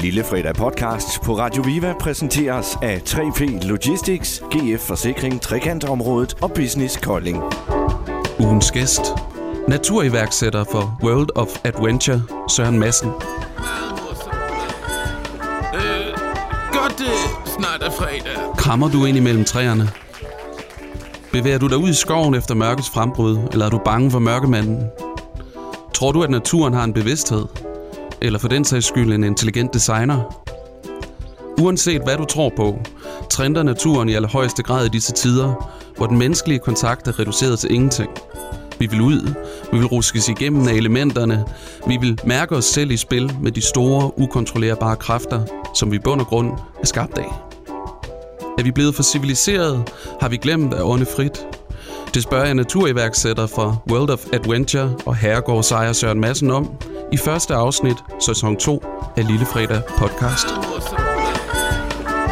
Lille Fredag podcast på Radio Viva præsenteres af 3P Logistics, GF Forsikring, Trekantområdet og Business Kolding. Ugens gæst. Naturiværksætter for World of Adventure, Søren Madsen. Øh, godt det snart er fredag. Krammer du ind imellem træerne? Bevæger du dig ud i skoven efter mørkets frembrud, eller er du bange for mørkemanden? Tror du, at naturen har en bevidsthed? Eller for den sags skyld en intelligent designer? Uanset hvad du tror på, trender naturen i allerhøjeste grad i disse tider, hvor den menneskelige kontakt er reduceret til ingenting. Vi vil ud, vi vil ruskes igennem af elementerne, vi vil mærke os selv i spil med de store, ukontrollerbare kræfter, som vi i bund og grund er skabt af. Er vi blevet for civiliseret? Har vi glemt at ånde frit? Det spørger jeg naturiværksætter fra World of Adventure og herregård Sejr Søren Madsen om i første afsnit, sæson 2 af Lille Fredag podcast.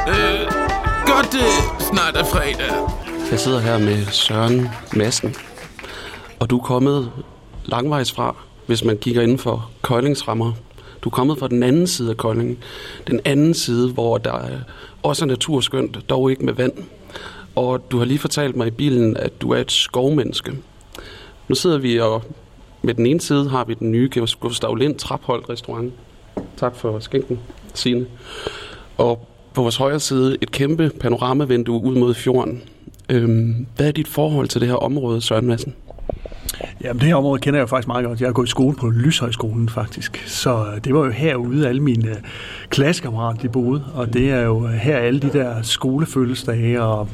Øh, godt det snart er fredag. Jeg sidder her med Søren Madsen, og du er kommet langvejs fra, hvis man kigger inden for Koldings rammer. Du er kommet fra den anden side af Kolding. Den anden side, hvor der også er naturskønt, dog ikke med vand. Og du har lige fortalt mig i bilen, at du er et skovmenneske. Nu sidder vi og med den ene side har vi den nye Gustav Lind Traphold restaurant. Tak for skænken, Signe. Og på vores højre side et kæmpe panoramavindue ud mod fjorden. Øhm, hvad er dit forhold til det her område, Søren Madsen? Jamen det her område kender jeg jo faktisk meget godt. Jeg har gået i skole på Lyshøjskolen faktisk. Så øh, det var jo herude, alle mine øh, klassekammerater de boede. Og det er jo øh, her alle de der skolefølelsesdage og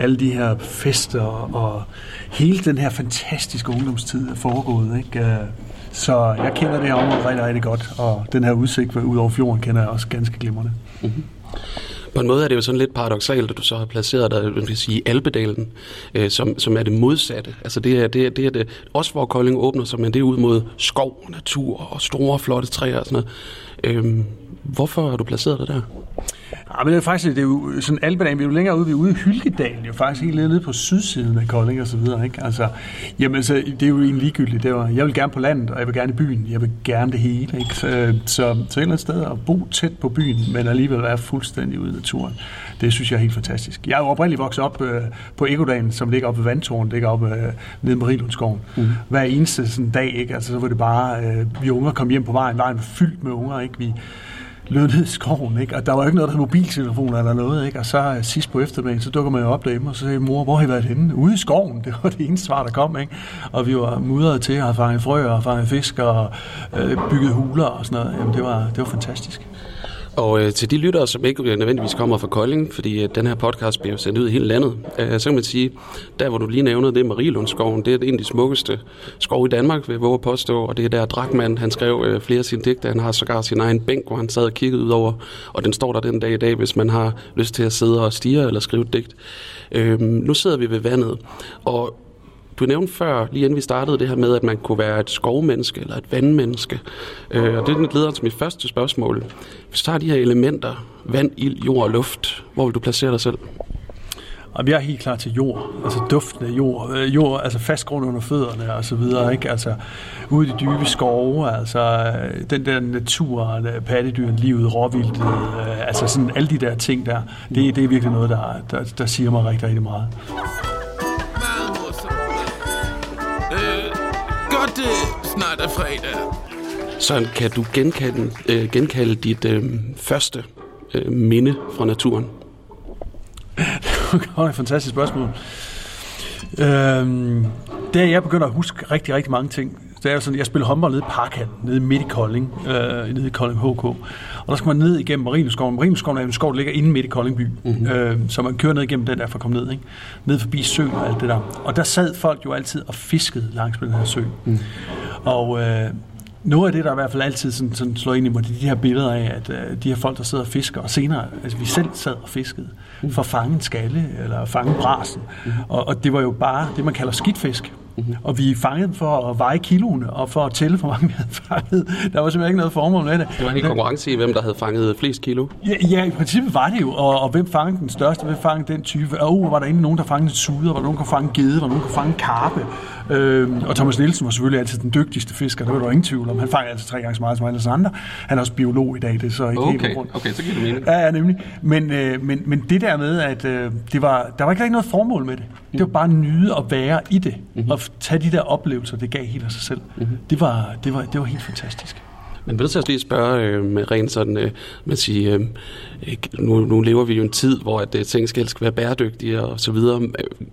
alle de her fester og hele den her fantastiske ungdomstid er foregået. Ikke? Øh, så jeg kender det her område rigtig, rigtig godt. Og den her udsigt ud over fjorden kender jeg også ganske glimrende. Mm-hmm. På en måde er det jo sådan lidt paradoxalt, at du så har placeret dig man kan sige, Alpedalen, øh, som, som er det modsatte. Altså det er det, er, det er det, også hvor Kolding åbner sig, men det er ud mod skov, natur og store, flotte træer og sådan noget. Øh, hvorfor har du placeret dig der? Ja, men det er faktisk, det er jo sådan Alpedalen, vi er jo længere ude, vi er ude i Hylkedalen, jo faktisk helt nede på sydsiden af Kolding og så videre, ikke? Altså, jamen, så det er jo egentlig ligegyldigt. Det var, jeg vil gerne på landet, og jeg vil gerne i byen. Jeg vil gerne det hele, ikke? Så, så, så et eller andet sted at bo tæt på byen, men alligevel være fuldstændig ude i naturen, det synes jeg er helt fantastisk. Jeg er jo oprindeligt vokset op øh, på Egodalen, som ligger oppe ved Vandtårn, ligger oppe øh, nede på Marilundskoven. Mm. Hver eneste sådan dag, ikke? Altså, så var det bare, øh, vi unger kom hjem på vejen, vejen var fyldt med unger, ikke? Vi, løb ned i skoven, ikke? og der var ikke noget, der hed mobiltelefoner eller noget, ikke? og så øh, sidst på eftermiddagen, så dukker man jo op derhjemme, og så siger mor, hvor har I været henne? Ude i skoven, det var det eneste svar, der kom, ikke? og vi var mudret til at fange fanget frøer og fanget fisk og øh, bygget huler og sådan noget, Jamen, det var, det var fantastisk. Og øh, til de lyttere, som ikke øh, nødvendigvis kommer fra Kolding, fordi øh, den her podcast bliver sendt ud i hele landet, øh, så kan man sige, der hvor du lige nævnede, det er Marielundskoven, det er en af de smukkeste skove i Danmark, vil jeg våge at påstå, og det er der Drakman, han skrev øh, flere af sine digte, han har sågar sin egen bænk, hvor han sad og kiggede ud over, og den står der den dag i dag, hvis man har lyst til at sidde og stige eller skrive et digt. Øh, nu sidder vi ved vandet, og du nævnte før, lige inden vi startede det her med, at man kunne være et skovmenneske eller et vandmenneske. Øh, og det leder til mit første spørgsmål. Hvis du tager de her elementer, vand, ild, jord og luft, hvor vil du placere dig selv? Og jeg er helt klar til jord, altså duften af jord, øh, jord altså fast grund under fødderne og så videre, ikke? Altså ude i de dybe skove, altså den der natur, pattedyren, livet, råvildet, øh, altså sådan alle de der ting der, det, det er virkelig noget, der, der, der siger mig rigtig, rigtig meget. Godt det snart er fredag. Så kan du genkalde, øh, genkalde dit øh, første øh, minde fra naturen? det var et fantastisk spørgsmål. Øhm, da jeg begynder at huske rigtig, rigtig mange ting, det er sådan, jeg spiller håndbold nede i Parkhallen, nede midt i Kolding, øh, nede i Kolding HK. Og der skal man ned igennem Marineskoven. Marineskoven er en skov, der ligger inde midt i Kolding by. Mm-hmm. Øh, så man kører ned igennem den der for at komme ned. Ikke? Ned forbi søen og alt det der. Og der sad folk jo altid og fiskede langs med den her sø. Mm. Og øh, noget af det, der i hvert fald altid sådan, sådan slår ind i mig, det er de her billeder af, at øh, de her folk, der sidder og fisker, og senere, altså vi selv sad og fiskede, mm. for at fange en skalle, eller fange brasen. Mm. Og, og det var jo bare det, man kalder skidtfisk. Mm-hmm. Og vi fangede dem for at veje kiloene, og for at tælle, hvor mange vi havde fanget. Der var simpelthen ikke noget formål med det. Det var en konkurrence i, hvem der havde fanget flest kilo. Ja, ja, i princippet var det jo, og, og hvem fangede den største, hvem fangede den type. Og oh, var der inde nogen, der fangede suder, var der nogen, der kunne fange gede, var der nogen, der kunne fange karpe. Øhm, og Thomas Nielsen var selvfølgelig altid den dygtigste fisker, det var der ingen tvivl om. Han fangede altid tre gange så meget som alle andre. Han er også biolog i dag, det er så ikke Okay, helt rundt. okay, så giver det mening. Ja, ja, nemlig. Men, øh, men, men det der med, at øh, det var, der var ikke rigtig noget formål med det. Det var bare at nyde at være i det. Mm-hmm. Og tage de der oplevelser, det gav helt af sig selv. Mm-hmm. Det, var, det, var, det var helt fantastisk. Men vil du så lige spørge øh, med rent sådan, øh, man siger, øh, ikke- nu, nu lever vi jo en tid, hvor at, øh, ting skal, skal være bæredygtige og så videre. Øh,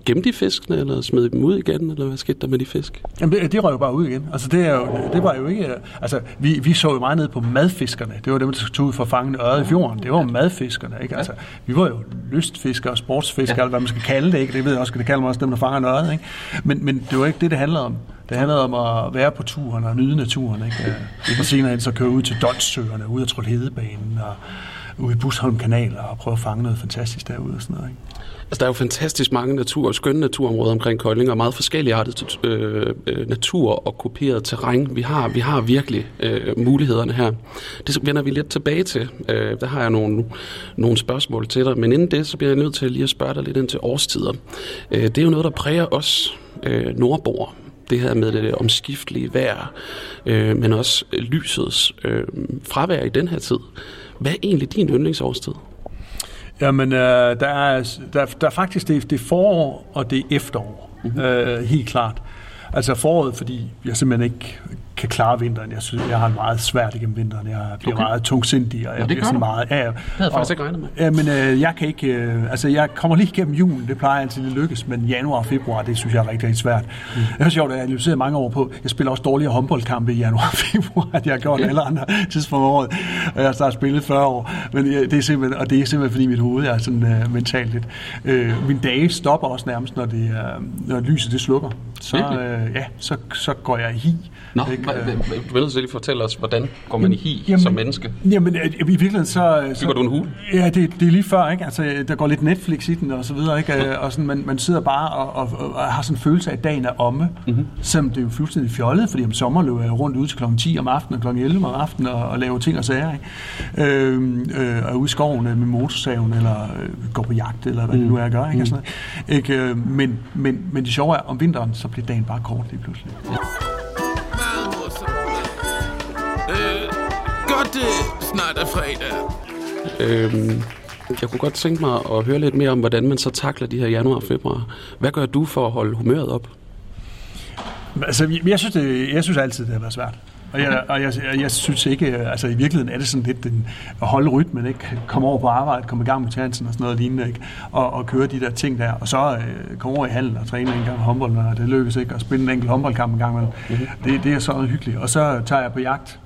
Gemte de fiskene, eller smed dem ud igen, eller hvad skete der med de fisk? Jamen, det, det røg jo bare ud igen. Altså, det, er jo, det var jo ikke... Altså, vi, vi så jo meget ned på madfiskerne. Det var dem, der tog ud for at fange øret i fjorden. Det var madfiskerne, ikke? Altså, vi var jo lystfiskere og sportsfiskere, ja. eller hvad man skal kalde det, ikke? Det ved jeg også, det kalder man også dem, der fanger øret, ikke? Men, men det var ikke det, det handlede om. Det handlede om at være på turen og nyde naturen, ikke? Øh, og senere hen så køre ud til Donsøerne, ud af Trollhedebanen og ude i Busholm Kanal og prøve at fange noget fantastisk derude og sådan noget, ikke? Altså, der er jo fantastisk mange natur, skønne naturområder omkring Kolding, og meget forskellige artet øh, øh, natur og kopieret terræn. Vi har, vi har virkelig øh, mulighederne her. Det vender vi lidt tilbage til. Øh, der har jeg nogle, nogle spørgsmål til dig, men inden det, så bliver jeg nødt til lige at spørge dig lidt ind til årstider. Øh, det er jo noget, der præger os øh, nordboer. Det her med det omskiftelige vejr, øh, men også lysets øh, fravær i den her tid. Hvad er egentlig din yndlingsårstid? Jamen, øh, der, er, der, der er faktisk det, det forår, og det er efterår. Mm-hmm. Øh, helt klart. Altså foråret, fordi jeg simpelthen ikke kan klare vinteren. Jeg synes, jeg har meget svært igennem vinteren. Jeg bliver Okay. okay. meget tungsindig, og jeg det bliver sådan meget... Ja, ja. Det havde jeg faktisk ikke regnet med. Ja, men øh, jeg kan ikke... Øh, altså, jeg kommer lige igennem julen. Det plejer altid at lykkes, men januar og februar, det synes jeg er rigtig, rigtig svært. Mm. Det er sjovt, at jeg har analyseret mange år på. Jeg spiller også dårligere håndboldkampe i januar og februar, end jeg har gjort alle andre tidspunkter af året. Og jeg har snart spillet 40 år. Men ja, det er simpelthen, og det er simpelthen, fordi mit hoved er sådan øh, mentalt lidt. Øh, min dage stopper også nærmest, når, det, øh, når lyset det slukker. Så, øh, ja, så, så går jeg i. Nå, Ikke? hva- Øh, du vil lige fortælle os, hvordan går man i hi Jamen- som menneske? Jamen, øh, i virkeligheden så... så Bygger du en hule? Ja, det, det er lige før, ikke? Altså, der går lidt Netflix i den og så videre, ikke? Øh, Og sådan, man, man sidder bare og, og, og har sådan en følelse af, at dagen er omme. Mm-hmm. Selvom det er jo fuldstændig fjollet, fordi om sommer løber jeg rundt ud til klokken 10 om aftenen og klokken 11 om aftenen og, og laver ting og sager, ikke? Øh, øh, og ude i skoven øh, med motorsaven, eller øh, går på jagt, eller hvad mm. det nu er at gøre, ikke? Og sådan noget. ikke? Øh, men, men, men det sjove er, om vinteren, så bliver dagen bare kort lige pludselig. Meget morsomt. Øh, godt det snart er fredag. Øhm, jeg kunne godt tænke mig at høre lidt mere om, hvordan man så takler de her januar og februar. Hvad gør du for at holde humøret op? Altså, jeg- jeg synes, det, jeg synes altid, det har været svært. Og jeg, og jeg, jeg, jeg synes ikke, altså i virkeligheden er det sådan lidt den, at holde rytmen, ikke? komme over på arbejde, komme i gang med chancen og sådan noget lignende, ikke? Og, og køre de der ting der, og så øh, komme over i hallen og træne en gang håndbold, når det lykkes, ikke? og spille en enkelt håndboldkamp en gang imellem. Mm-hmm. Det, det er så hyggeligt. Og så tager jeg på jagt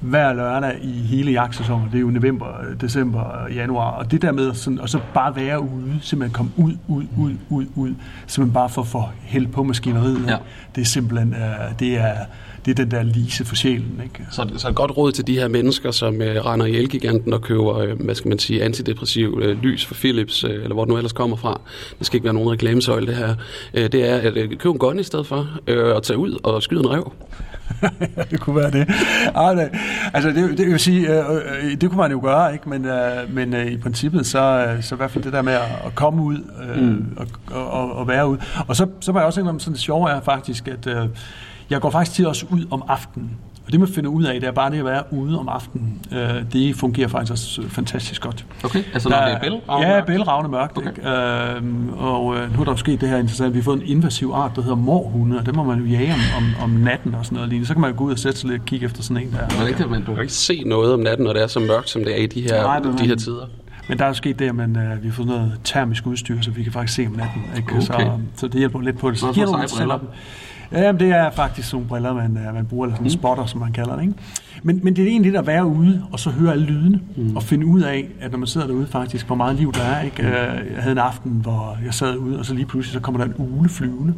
hver lørdag i hele jagtsæsonen. Det er jo november, december og januar. Og det der med sådan, og så bare være ude, simpelthen komme ud, ud, ud, ud, ud. Simpelthen bare for at få held på maskineriet. Ja. Det er simpelthen, uh, det er, det er den der lise for sjælen. Ikke? Så, så et godt råd til de her mennesker, som øh, render i Elgiganten og køber, øh, hvad skal man sige, antidepressiv øh, lys for Philips, øh, eller hvor det nu ellers kommer fra. Det skal ikke være nogen reklamesøjle, det her. Øh, det er at øh, købe en gun i stedet for, øh, og tage ud og skyde en rev. det kunne være det. Det altså, det, det vil sige, øh, øh, det kunne man jo gøre, ikke? men, øh, men øh, i princippet, så, øh, så i hvert fald det der med at, at komme ud øh, mm. og, og, og være ud. Og så, så var jeg også indrømme, sådan det sjove er faktisk, at øh, jeg går faktisk tit også ud om aftenen. Og det man finder ud af, det er bare det at være ude om aftenen. Øh, det fungerer faktisk også fantastisk godt. Okay, altså når Der- det er bælragende Ja, bælragende mørkt. Okay. Okay. Øhm, og øh, nu er der jo sket det her interessant. Vi har fået en invasiv art, der hedder morhunde, og dem må man jo jage om, om, om natten og sådan noget lignende. Så kan man jo gå ud og sætte sig lidt og kigge efter sådan en der. Det er rigtigt, men du kan ikke se noget om natten, når det er så mørkt, som det er i de her, Nej, det de her tider. Men der er jo sket det, at man, øh, vi har fået noget termisk udstyr, så vi kan faktisk se om natten. Ikke? Okay. Så, så det hjælper lidt på det. Så giver nogle celler. Ja, jamen, det er faktisk sådan briller, man, øh, man bruger, eller sådan en spotter, som man kalder det. Ikke? Men, men det er egentlig det at være ude, og så høre alle lydene, mm. og finde ud af, at når man sidder derude faktisk, hvor meget liv der er. Ikke? Mm. Jeg havde en aften, hvor jeg sad ude, og så lige pludselig, så kommer der en ugle flyvende,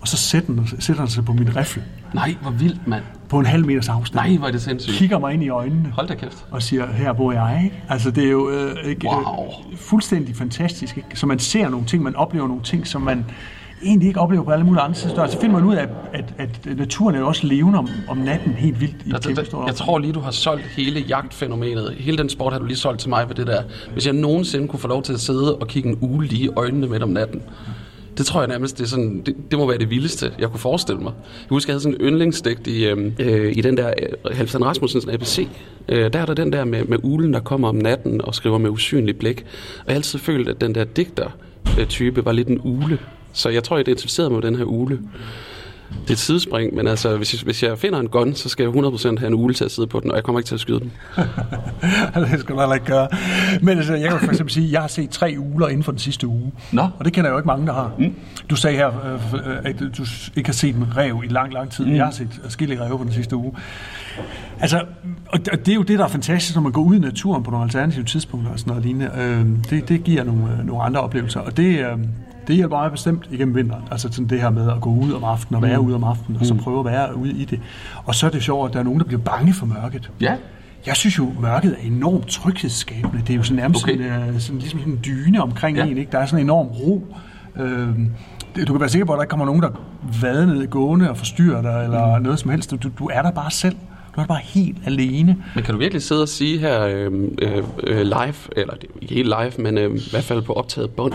og så sætter den, sætter den sig på min rifle, Nej, hvor vildt, mand. på en halv meters afstand. Nej, hvor er det sindssygt. Kigger mig ind i øjnene Hold da kæft. og siger, her bor jeg. Ikke? Altså, det er jo øh, ikke, Wow. øh, fuldstændig fantastisk. Ikke? Så man ser nogle ting, man oplever nogle ting, som man egentlig ikke oplever på alle mulige andre steder. Så finder man ud af, at, at naturen er også levende om, om natten helt vildt i der, kæmpe stort der, jeg tror lige, du har solgt hele jagtfænomenet. Hele den sport har du lige solgt til mig ved det der. Hvis jeg nogensinde kunne få lov til at sidde og kigge en uge lige i øjnene midt om natten. Det tror jeg nærmest, det, er sådan, det, det må være det vildeste, jeg kunne forestille mig. Jeg husker, jeg havde sådan en yndlingsdigt i, øh, øh, i den der øh, Halvdan Rasmussens ABC. Øh, der er der den der med, med ulen, der kommer om natten og skriver med usynlig blik. Og jeg har altid følt, at den der digter-type var lidt en ule. Så jeg tror, jeg identificerede mig med den her ule. Det er et sidespring, men altså, hvis jeg, hvis jeg finder en gun, så skal jeg 100% have en ule til at sidde på den, og jeg kommer ikke til at skyde den. det skal du heller ikke gøre. Men altså, jeg kan for eksempel sige, at jeg har set tre uler inden for den sidste uge. Nå. Og det kender jeg jo ikke mange, der har. Mm. Du sagde her, øh, at du ikke har set en rev i lang, lang tid. Mm. Jeg har set forskellige rev på den sidste uge. Altså, og det er jo det, der er fantastisk, når man går ud i naturen på nogle alternative tidspunkter og sådan noget lignende. Øh, det, det giver nogle, nogle andre oplevelser, og det, øh, det hjælper mig bestemt igennem vinteren. Altså sådan det her med at gå ud om aftenen og være mm. ude om aftenen, og så prøve at være ude i det. Og så er det sjovt, at der er nogen, der bliver bange for mørket. Ja. Jeg synes jo, mørket er enormt tryghedsskabende. Det er jo sådan nærmest Okay. sådan, uh, sådan, ligesom sådan en dyne omkring Ja. en. Ikke? Der er sådan en enorm ro. Øhm, det- du kan være sikker på, at der ikke kommer nogen, der vader ned gående og forstyrrer dig, eller mm. noget som helst. Du, du er der bare selv. Du er der bare helt alene. Men kan du virkelig sidde og sige her øh, øh, øh, live, eller det er ikke helt live, men øh, i hvert fald på optaget bånd,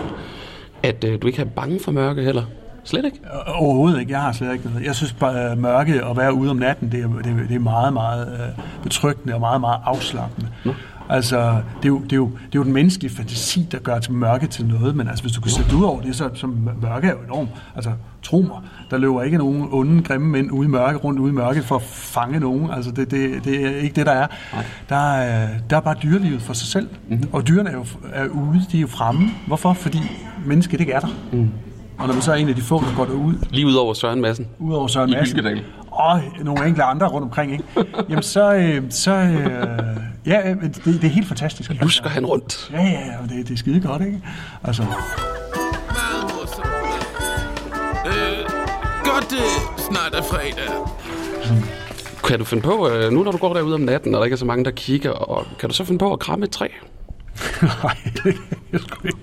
at øh, du ikke er bange for mørke heller? Slet ikke? Øh, Overhovedet ikke. Jeg har slet ikke noget. Jeg synes bare, uh, mørke og være ude om natten, det er, det er, det er meget, meget uh, betryggende og meget, meget afslappende. Altså, det er, jo, det, er jo, det er jo den menneskelige fantasi, der gør til mørke til noget, men altså, hvis du kan sætte ud over det, så, så mørke er jo enormt. Altså, tro mig, der løber ikke nogen onde, grimme mænd ude i mørke, rundt ude i mørke for at fange nogen. Altså, det, det, det er ikke det, der er. Der er, der er bare dyrelivet for sig selv. Mm-hmm. Og dyrene er jo er ude, de er jo fremme. Hvorfor? Fordi mennesket ikke er der. Mm. Og når man så er en af de få, der går derud, Lige ud over Søren Madsen. udover Søren I Madsen, Hylkedal. Og nogle enkelte andre rundt omkring, ikke? jamen så, øh, så øh, ja, øh, det, det er helt fantastisk. Lusker han rundt. Ja, ja, det, det er skide godt, ikke? Altså, Meget morsomt. Øh, godt det snart er fredag. Kan du finde på, øh, nu når du går derude om natten, og der ikke er så mange, der kigger, og kan du så finde på at kramme et træ? nej, det kan jeg sgu ikke.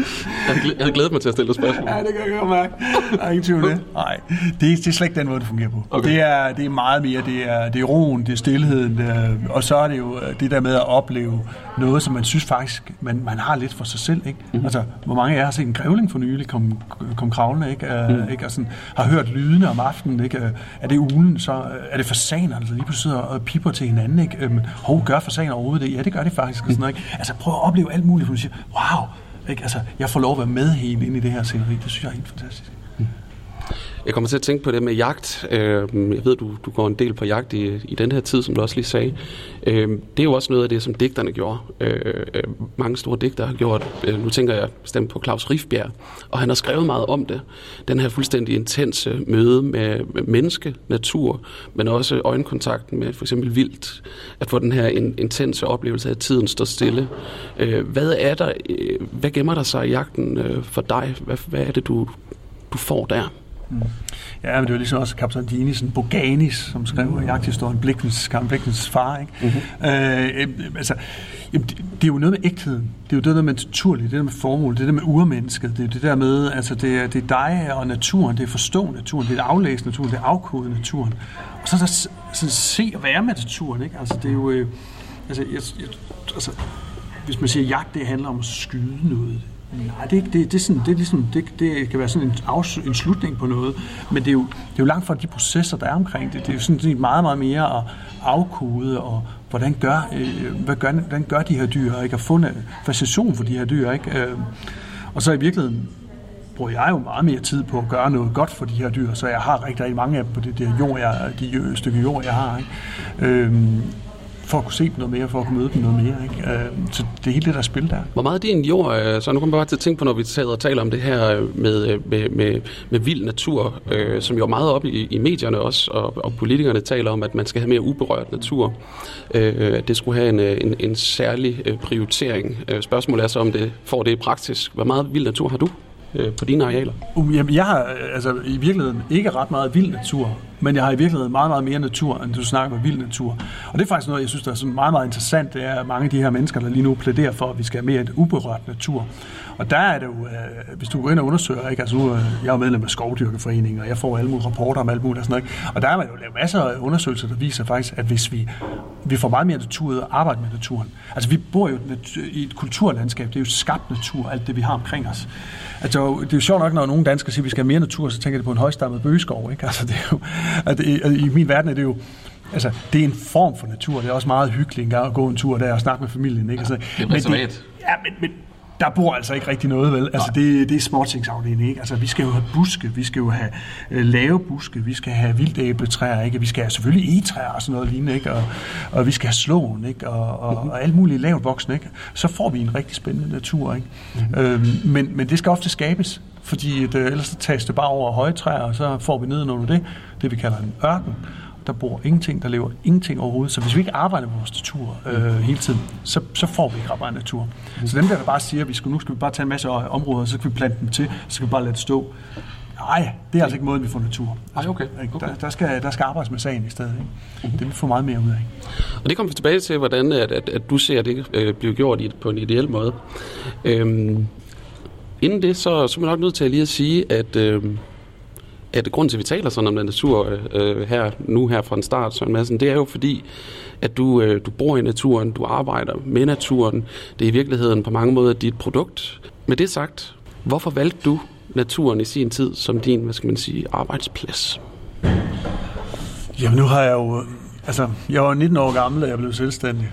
Jeg havde, glæ- jeg havde glædet mig til at stille dig spørgsmål. Ja, det kan jeg godt mærke. Der er ingen tvivl det. Nej, det, det er slet ikke den måde, det fungerer på. Okay. Det, er, det er meget mere, det er, det er roen, det er stillheden, er, og så er det jo øh, det der med at opleve noget, som man synes faktisk, man, man har lidt for sig selv. Ikke? Mm-hmm. Altså, hvor mange af jer har set en grævling for nylig kom, kom kravlende, ikke? Mm. ikke? Og sådan, har hørt lydene om aftenen, ikke? Er det ulen, så er det fasanerne, der lige pludselig sidder og piper til hinanden, ikke? Um, hov, gør fasaner overhovedet det? Ja, det gør det faktisk. Og sådan noget, ikke? Altså, prøv at opleve alt muligt, for du siger, wow, ikke? Altså, jeg får lov at være med hele ind i det her sceneri. Det synes jeg er helt fantastisk. Jeg kommer til at tænke på det med jagt. Øhm, jeg ved, du, du går en del på jagt i, i den her tid, som du også lige sagde. Øhm, det er jo også noget af det, som digterne gjorde. Øh, øh, mange store digtere har gjort. Øh, nu tænker jeg bestemt på Claus Rifbjerg, og han har skrevet meget om det. Den her fuldstændig intense møde med menneske, natur, men også øjenkontakten med for eksempel vildt. At få den her intense oplevelse af, at tiden står stille. Hvad er der, hvad gemmer der sig i jagten for dig? Hvad, hvad er det, du, du får der? Ja, men det var ligesom også kaptajn Dinesen, Boganis, som skrev mm. jagthistorien, Blikens, Karen Blikens far. Ikke? Mm-hmm. Øh, altså, jamen, det, det er jo noget med ægtheden. Det er jo det der med naturligt, det der med formål, det der med urmennesket. Det er det der med, altså det er, det er dig og naturen, det er forstå naturen, det er aflæse naturen, det er afkode naturen. Og så er der så se og være med naturen. Ikke? Altså, det er jo... Øh, altså, jeg, jeg, altså, hvis man siger jagt, det handler om at skyde noget. Nej, det er, det, det, er sådan, det, er ligesom, det, det kan være sådan en, afs, en slutning på noget, men det er, jo, det er jo langt fra de processer, der er omkring det. Det er jo sådan er meget, meget mere at afkode, og hvordan gør, øh, hvad gør, hvordan gør de her dyr, ikke? at fundet øh, fascination for de her dyr. Ikke? Øh, og så i virkeligheden bruger jeg jo meget mere tid på at gøre noget godt for de her dyr, så jeg har rigtig, rigtig mange af dem på det der jord, jeg, de øh, stykke jord, jeg har. Ikke? Øhm, for at kunne se dem noget mere, for at kunne møde dem noget mere. Ikke? Øh, så det er hele det, der spil der. Hvor meget det din jord, øh, så nu kommer jeg bare til at tænke på, når vi sad og taler om det her øh, med, øh, med, med, med vild natur, øh, som jo er meget op i, i medierne også, og, og politikerne taler om, at man skal have mere uberørt natur. Øh, at det skulle have en, en, en særlig prioritering. Spørgsmålet er så, om det får det i praksis. Hvor meget vild natur har du? Øh, på dine arealer? Uh, jamen, jeg har øh, altså, i virkeligheden ikke ret meget vild natur, men jeg har i virkeligheden meget, meget mere natur, end du snakker med vild natur. Og det er faktisk noget, jeg synes, der er sådan meget, meget interessant, det er mange af de her mennesker, der lige nu plæderer for, at vi skal have mere et uberørt natur. Og der er det jo, øh, hvis du går ind og undersøger, ikke? Altså nu, øh, jeg er jo medlem af Skovdyrkeforeningen, og jeg får alle mulige rapporter om alt muligt og sådan noget. Ikke? Og der er man jo lavet masser af undersøgelser, der viser faktisk, at hvis vi, vi får meget mere natur ud og arbejde med naturen. Altså vi bor jo i et kulturlandskab, det er jo skabt natur, alt det vi har omkring os. Altså, det er jo sjovt nok, når nogle danskere siger, at vi skal have mere natur, så tænker de på en højstammet bøgeskov. Ikke? Altså, det er jo, at det, at I min verden er det jo Altså, det er en form for natur. Det er også meget hyggeligt en gang at gå en tur der og snakke med familien. Ikke? Altså, det er men det, ja, men, men der bor altså ikke rigtig noget, vel? Altså, det, det er småtingsafdelingen, ikke? Altså, vi skal jo have buske, vi skal jo have øh, lave buske, vi skal have vildæbletræer, ikke? Vi skal have selvfølgelig egetræer og sådan noget lignende, ikke? Og, og vi skal have slåen, ikke? Og, og, mm-hmm. og alt muligt lavt voksne, ikke? Så får vi en rigtig spændende natur, ikke? Mm-hmm. Øhm, men, men det skal ofte skabes, fordi det, ellers så tages det bare over høje træer, og så får vi nedenunder det, det vi kalder en ørken der bor ingenting, der lever ingenting overhovedet. Så hvis vi ikke arbejder med vores natur øh, hele tiden, så, så får vi ikke meget natur. Så dem der, der bare siger, at vi skal, nu skal vi bare tage en masse områder, så skal vi plante dem til, så skal vi bare lade det stå. Nej, det er altså ikke måden, vi får natur. Ej, okay. okay. Der, der, skal, der skal arbejdes med sagen i stedet. Ikke? Mm-hmm. Det vil få meget mere ud af. Og det kommer vi tilbage til, hvordan at, at, at du ser det øh, blive gjort i, på en ideel måde. Øhm, inden det, så, så er man nok nødt til lige at sige, at øh, at grund til, at vi taler sådan om den natur øh, øh, her, nu her fra en start, Søren Madsen, det er jo fordi, at du, øh, du bor i naturen, du arbejder med naturen. Det er i virkeligheden på mange måder dit produkt. Med det sagt, hvorfor valgte du naturen i sin tid som din, hvad skal man sige, arbejdsplads? Jamen nu har jeg jo, øh, altså jeg var 19 år gammel, da jeg blev selvstændig.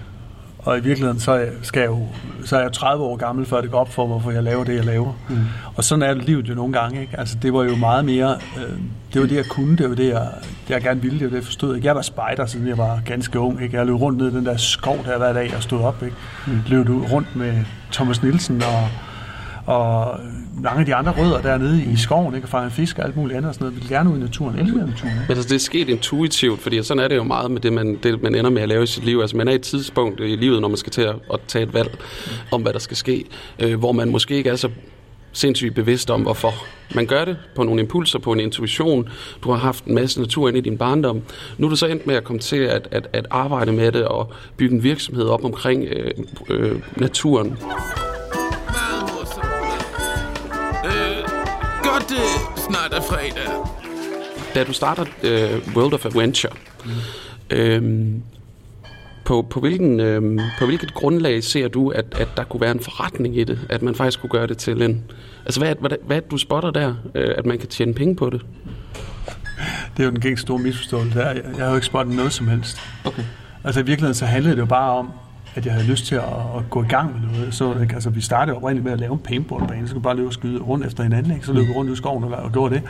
Og i virkeligheden, så skal jeg jo, så er jeg 30 år gammel, før det går op for, hvorfor jeg laver det, jeg laver. Mm. Og sådan er livet jo nogle gange. Ikke? Altså, det var jo meget mere... Øh, det var det, jeg kunne. Det var det, jeg, det, jeg gerne ville. Det var det, jeg forstod. Ikke? Jeg var spejder, siden jeg var ganske ung. Ikke? Jeg løb rundt ned i den der skov der hver dag og stod op. Ikke? Mm. Løb rundt med Thomas Nielsen og og mange af de andre rødder dernede i skoven, ikke? og fange fisk og alt muligt andet og sådan noget, vil gerne ud i naturen, elsker naturen. Ikke? Men altså, det er sket intuitivt, fordi sådan er det jo meget med det man, det, man ender med at lave i sit liv. Altså, man er i et tidspunkt i livet, når man skal til at, at tage et valg om, hvad der skal ske, øh, hvor man måske ikke er så sindssygt bevidst om, hvorfor. Man gør det på nogle impulser, på en intuition. Du har haft en masse natur ind i din barndom. Nu er du så endt med at komme til at, at, at arbejde med det og bygge en virksomhed op omkring øh, øh, naturen. Snart er fredag. Da du starter uh, World of Adventure, mm. øhm, på, på, hvilken, øhm, på hvilket grundlag ser du, at, at der kunne være en forretning i det? At man faktisk kunne gøre det til en... Altså, hvad, hvad, hvad du spotter der, øh, at man kan tjene penge på det? Det er jo den gængse store misforståelse. Jeg, jeg har jo ikke spottet noget som helst. Okay. Altså, i virkeligheden så handlede det jo bare om, at jeg havde lyst til at, at gå i gang med noget. Så ikke? Altså, vi startede oprindeligt med at lave en paintballbane, så kunne vi bare løbe og skyde rundt efter hinanden. Ikke? Så løb vi rundt i skoven og, og gjorde det.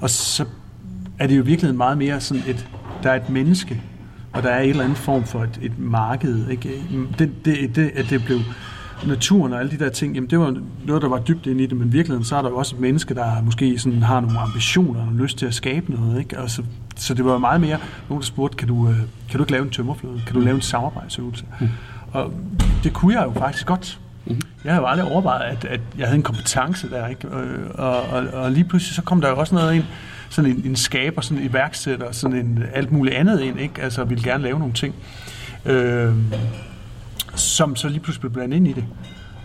Og så er det jo virkelig meget mere sådan et, der er et menneske, og der er en eller anden form for et, et marked. Ikke? Det, det, det, at det blev naturen og alle de der ting, jamen det var noget, der var dybt ind i det, men i virkeligheden så er der jo også et menneske, der måske sådan har nogle ambitioner og lyst til at skabe noget. Ikke? Og så, så det var meget mere, nogen der spurgte, kan du, øh, kan du ikke lave en tømmerflåde? Kan du lave en samarbejdsøvelse? Mm. Og det kunne jeg jo faktisk godt. Mm. Jeg havde jo aldrig overvejet, at, at jeg havde en kompetence der, ikke? Og, og, og lige pludselig så kom der jo også noget ind, sådan en, en skaber, sådan en iværksætter, sådan en alt muligt andet ind, ikke? Altså, ville gerne lave nogle ting. Øh, som så lige pludselig blev blandet ind i det.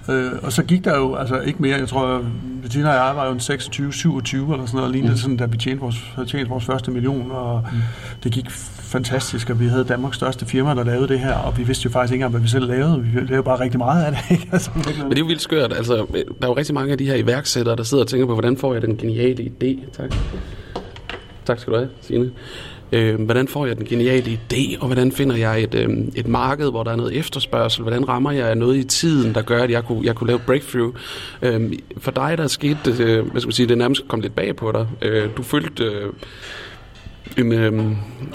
Øh, og så gik der jo altså ikke mere, jeg tror, Bettina og jeg var jo en 26-27 eller sådan noget, lignende mm. sådan, da vi tjente vores, havde tjent vores første million, og mm. det gik fantastisk, og vi havde Danmarks største firma, der lavede det her, og vi vidste jo faktisk ikke engang, hvad vi selv lavede. Vi lavede bare rigtig meget af det. Ikke? Altså, Men det er jo vildt skørt. Altså, der er jo rigtig mange af de her iværksættere, der sidder og tænker på, hvordan får jeg den geniale idé? Tak. Tak skal du have, Signe. Øh, hvordan får jeg den geniale idé, og hvordan finder jeg et, øh, et marked, hvor der er noget efterspørgsel? Hvordan rammer jeg noget i tiden, der gør, at jeg kunne, jeg kunne lave breakthrough? Øh, for dig, der er sket, øh, hvad skal man sige, det nærmest kom lidt bag på dig. Øh, du følte... Øh, en, øh,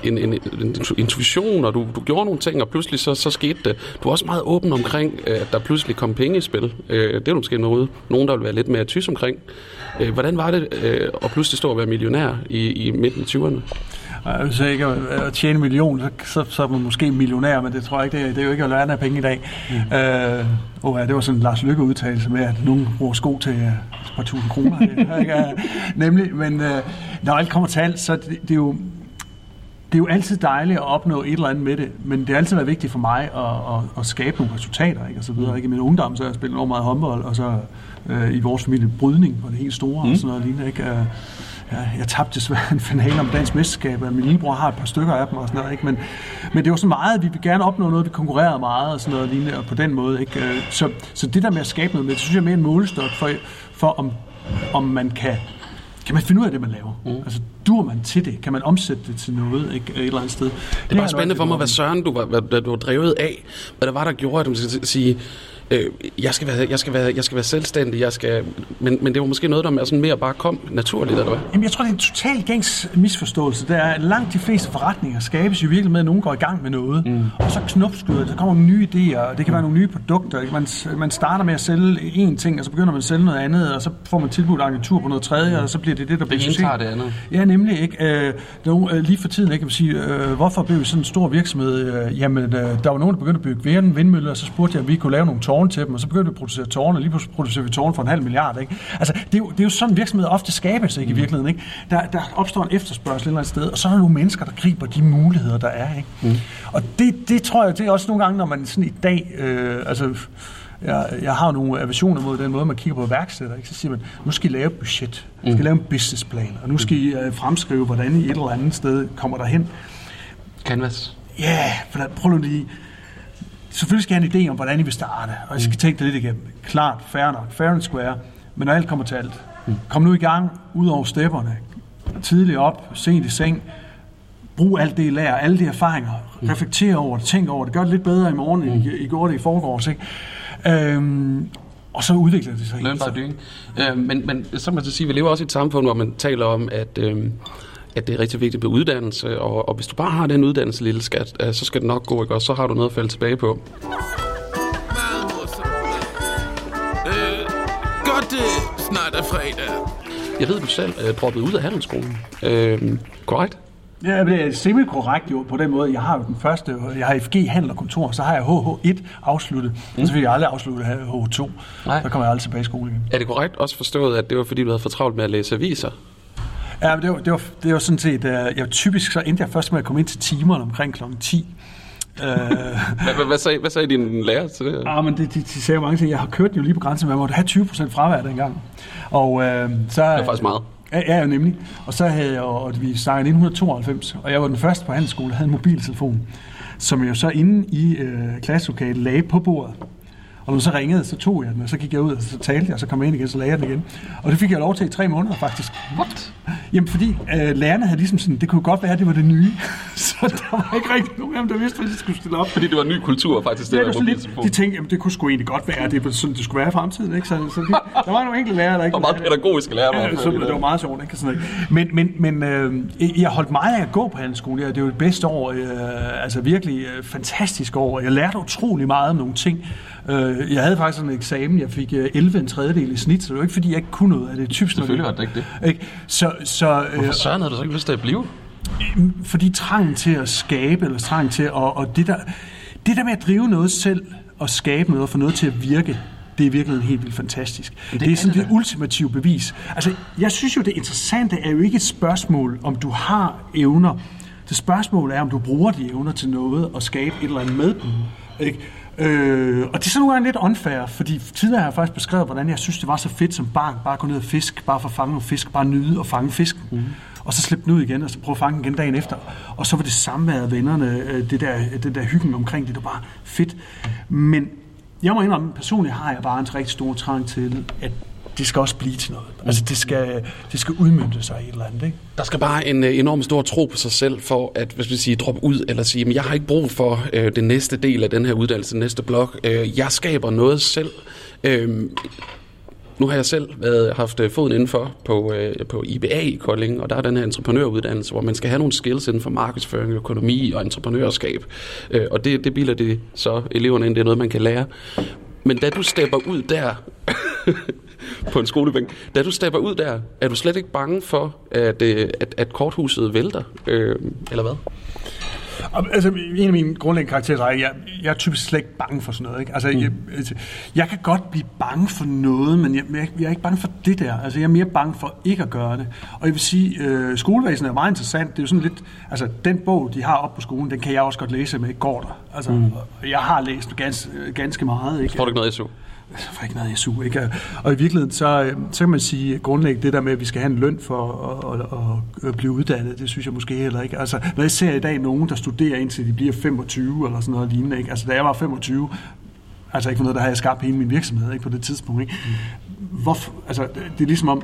en, en, en, intuition, og du, du gjorde nogle ting, og pludselig så, så skete det. Du var også meget åben omkring, øh, at der pludselig kom penge i spil. Øh, det er måske noget, nogen, der vil være lidt mere tys omkring. Øh, hvordan var det øh, at pludselig stå og være millionær i, i midten af 20'erne? Og Hvis jeg ikke at tjene en million, så, så, så er man måske millionær, men det tror jeg ikke, det er, det er jo ikke at lære af penge i dag. Mm. Øh, oh, ja, det var sådan en Lars Lykke udtalelse med, at nogen bruger sko til øh, par tusind kroner. Er ikke, øh, Nemlig, men øh, når alt kommer til alt, så det, det er jo det er jo altid dejligt at opnå et eller andet med det, men det har altid været vigtigt for mig at, at, at skabe nogle resultater, ikke? Og så videre. Ikke? I min ungdom så har jeg spillet enormt meget håndbold, og så øh, i vores familie brydning var det helt store, mm. og sådan noget lignende, ikke? Øh, ja, jeg tabte desværre en finale om dansk mesterskab, og min lillebror har et par stykker af dem og sådan noget, ikke? Men, men det var så meget, at vi vil gerne opnå noget, vi konkurrerede meget og sådan noget lignende, og på den måde, ikke? Så, så det der med at skabe noget med, det synes jeg er mere en målestok for, for om, om man kan kan man finde ud af det, man laver? Mm. Altså, dur man til det? Kan man omsætte det til noget ikke, et eller andet sted? Det er bare spændende for mig, hvad Søren du var, hvad, du var drevet af. Hvad der var, der gjorde, at du skal sige, øh, jeg, skal være, jeg, skal være, jeg skal være selvstændig, jeg skal, men, men det var måske noget, der sådan mere bare kom naturligt, eller hvad? Jamen, jeg tror, det er en total gængs misforståelse. Der er langt de fleste forretninger skabes jo virkelig med, at nogen går i gang med noget, mm. og så knopskyder. Der kommer nogle nye idéer, og det kan være nogle nye produkter. Man, man starter med at sælge én ting, og så begynder man at sælge noget andet, og så får man tilbudt agentur på noget tredje, mm. og så bliver det det, der bliver Det ene tager det andet. Ja, nemlig. Ikke? Øh, der, øh, lige for tiden, ikke? kan man sige, øh, hvorfor blev sådan en stor virksomhed? Øh, jamen, øh, der var nogen, der begyndte at bygge vind- vindmøller, og så spurgte jeg, om vi kunne lave nogle tårne til dem, og så begyndte vi at producere tårne, og lige pludselig producerer vi tårne for en halv milliard. Ikke? Altså, det er, jo, det er jo sådan, virksomheder ofte skabes ikke, i virkeligheden. Ikke? Der, der opstår en efterspørgsel et eller andet sted, og så er der nogle mennesker, der griber de muligheder, der er. Ikke? Mm. Og det, det tror jeg, det er også nogle gange, når man sådan i dag, øh, altså, jeg, jeg har nogle aversioner mod den måde, man kigger på værksætter. Ikke? Så siger man, nu skal I lave et budget, nu skal I lave en businessplan, og nu skal I øh, fremskrive, hvordan I et eller andet sted kommer derhen. Canvas. Ja, yeah, for der, prøv lige. Selvfølgelig skal jeg have en idé om, hvordan I vil starte, og I skal tænke det lidt igennem. Klart, fair nok, fair and square, men når alt kommer til alt, kom nu i gang, ud over stepperne, tidligt op, sent i seng, brug alt det, I lærer, alle de erfaringer, reflektere over det, tænk over det, gør det lidt bedre i morgen, end I, I gjorde det i forgårs, ikke? Øhm, og så udvikler det sig. Learn by doing. Øh, men, men så må man så sige, vi lever også i et samfund, hvor man taler om, at, øh, at det er rigtig vigtigt med uddannelse, og, og hvis du bare har den uddannelse, lille skat, øh, så skal det nok gå, ikke? og så har du noget at falde tilbage på. Øh, godt det snart er fredag. Jeg ved, du selv er droppet ud af handelsskolen. Øh, korrekt? Ja, det er semi-korrekt jo på den måde. Jeg har jo den første, jeg har FG Handel og Kontor, så har jeg HH1 afsluttet, mm. og så fik jeg aldrig afsluttet HH2. Nej. Så kommer jeg aldrig tilbage i skole igen. Er det korrekt også forstået, at det var fordi, du havde for travlt med at læse aviser? Ja, men det var, det var, det var sådan set, uh, jeg typisk så endte jeg først med at komme ind til timerne omkring kl. 10. Uh, Hvad, hvad, sagde, hvad sagde din lærer til det? ah, men det, de, de sagde mange ting. Jeg har kørt jo lige på grænsen, men jeg måtte have 20% fravær dengang. Og uh, så... Det var faktisk meget. Ja, ja, nemlig. Og så havde jeg, og vi snakkede 1992, og jeg var den første på handelsskole, der havde en mobiltelefon, som jeg så inde i øh, klasselokalet lagde på bordet. Og når så ringede, så tog jeg den, og så gik jeg ud, og så talte jeg, og så kom jeg ind igen, så lagde jeg den igen. Og det fik jeg lov til i tre måneder, faktisk. What? Jamen, fordi øh, lærerne havde ligesom sådan, det kunne godt være, at det var det nye. så der var ikke rigtig nogen af dem, der vidste, hvad de skulle stille op. Fordi det var en ny kultur faktisk, det Det der var lidt, de tænkte, jamen, det kunne sgu egentlig godt være, at det var sådan, det skulle være i fremtiden. Ikke? Så, så de, der var nogle enkelte lærere, der ikke Og meget pædagogiske lærer. Ja, så, det var meget sjovt, ikke? Sådan noget. Men, men, men øh, jeg holdt meget af at gå på handelsskolen. Ja, Det var det bedste år, øh, altså virkelig øh, fantastisk år. Jeg lærte utrolig meget om nogle ting. Øh, jeg havde faktisk sådan en eksamen, jeg fik øh, 11 en tredjedel i snit, så det var ikke fordi, jeg ikke kunne noget af det. Typisk, Selvfølgelig var det ikke det. Ikke? Så, så, øh, Hvorfor søren havde du så ikke lyst til at blive? fordi trangen til at skabe, eller trangen til at, og, og det, der, det der med at drive noget selv, og skabe noget, og få noget til at virke, det er virkelig helt vildt fantastisk. Det, det er sådan det, det ultimative bevis. Altså, jeg synes jo, det interessante er jo ikke et spørgsmål, om du har evner. Det spørgsmål er, om du bruger de evner til noget, og skabe et eller andet med dem. Ikke? Øh, og det er sådan nogle gange lidt unfair, fordi tidligere har jeg faktisk beskrevet, hvordan jeg synes, det var så fedt som barn, bare at gå ned og fisk, bare for at fange nogle fisk, bare nyde og fange fisken. Mm. Og så slippe den ud igen, og så prøve at fange den igen dagen efter. Og så var det samme med vennerne, øh, det der, det der hyggen omkring det, det var bare fedt. Men jeg må indrømme, personligt har jeg bare en rigtig stor trang til, at det skal også blive til noget. Altså det skal, det skal udmønte sig i et eller andet, ikke? Der skal bare en øh, enorm stor tro på sig selv for at hvis vi siger, droppe ud eller sige, men jeg har ikke brug for øh, den næste del af den her uddannelse, den næste blok. Øh, jeg skaber noget selv. Øh, nu har jeg selv været, haft øh, foden indenfor på, øh, på IBA i Kolding, og der er den her entreprenøruddannelse, hvor man skal have nogle skills inden for markedsføring, økonomi og entreprenørskab. Øh, og det, det bilder det så eleverne ind, det er noget, man kan lære. Men da du stepper ud der, på en skolebænk. Da du stepper ud der, er du slet ikke bange for, at, øh, at, at korthuset vælter? Øh, eller hvad? Altså, en af mine grundlæggende karakterer er, at jeg, jeg er typisk slet ikke bange for sådan noget. Ikke? Altså, mm. jeg, altså, jeg kan godt blive bange for noget, men jeg, jeg, jeg er ikke bange for det der. Altså, jeg er mere bange for ikke at gøre det. Og jeg vil sige, øh, skolevæsenet er meget interessant. Det er jo sådan lidt, altså, den bog, de har op på skolen, den kan jeg også godt læse med, går der. Altså, mm. jeg har læst ganske, ganske meget. Ikke? Får du ikke noget SU? Så får ikke noget SU. Ikke? Og i virkeligheden, så, så kan man sige grundlæggende det der med, at vi skal have en løn for at, at, at blive uddannet, det synes jeg måske heller ikke. Altså, når jeg ser i dag nogen, der studerer indtil de bliver 25 eller sådan noget lignende, ikke? altså da jeg var 25, altså ikke for noget, der har jeg skabt hele min virksomhed ikke, på det tidspunkt. Ikke? Hvorfor, altså, det er ligesom om,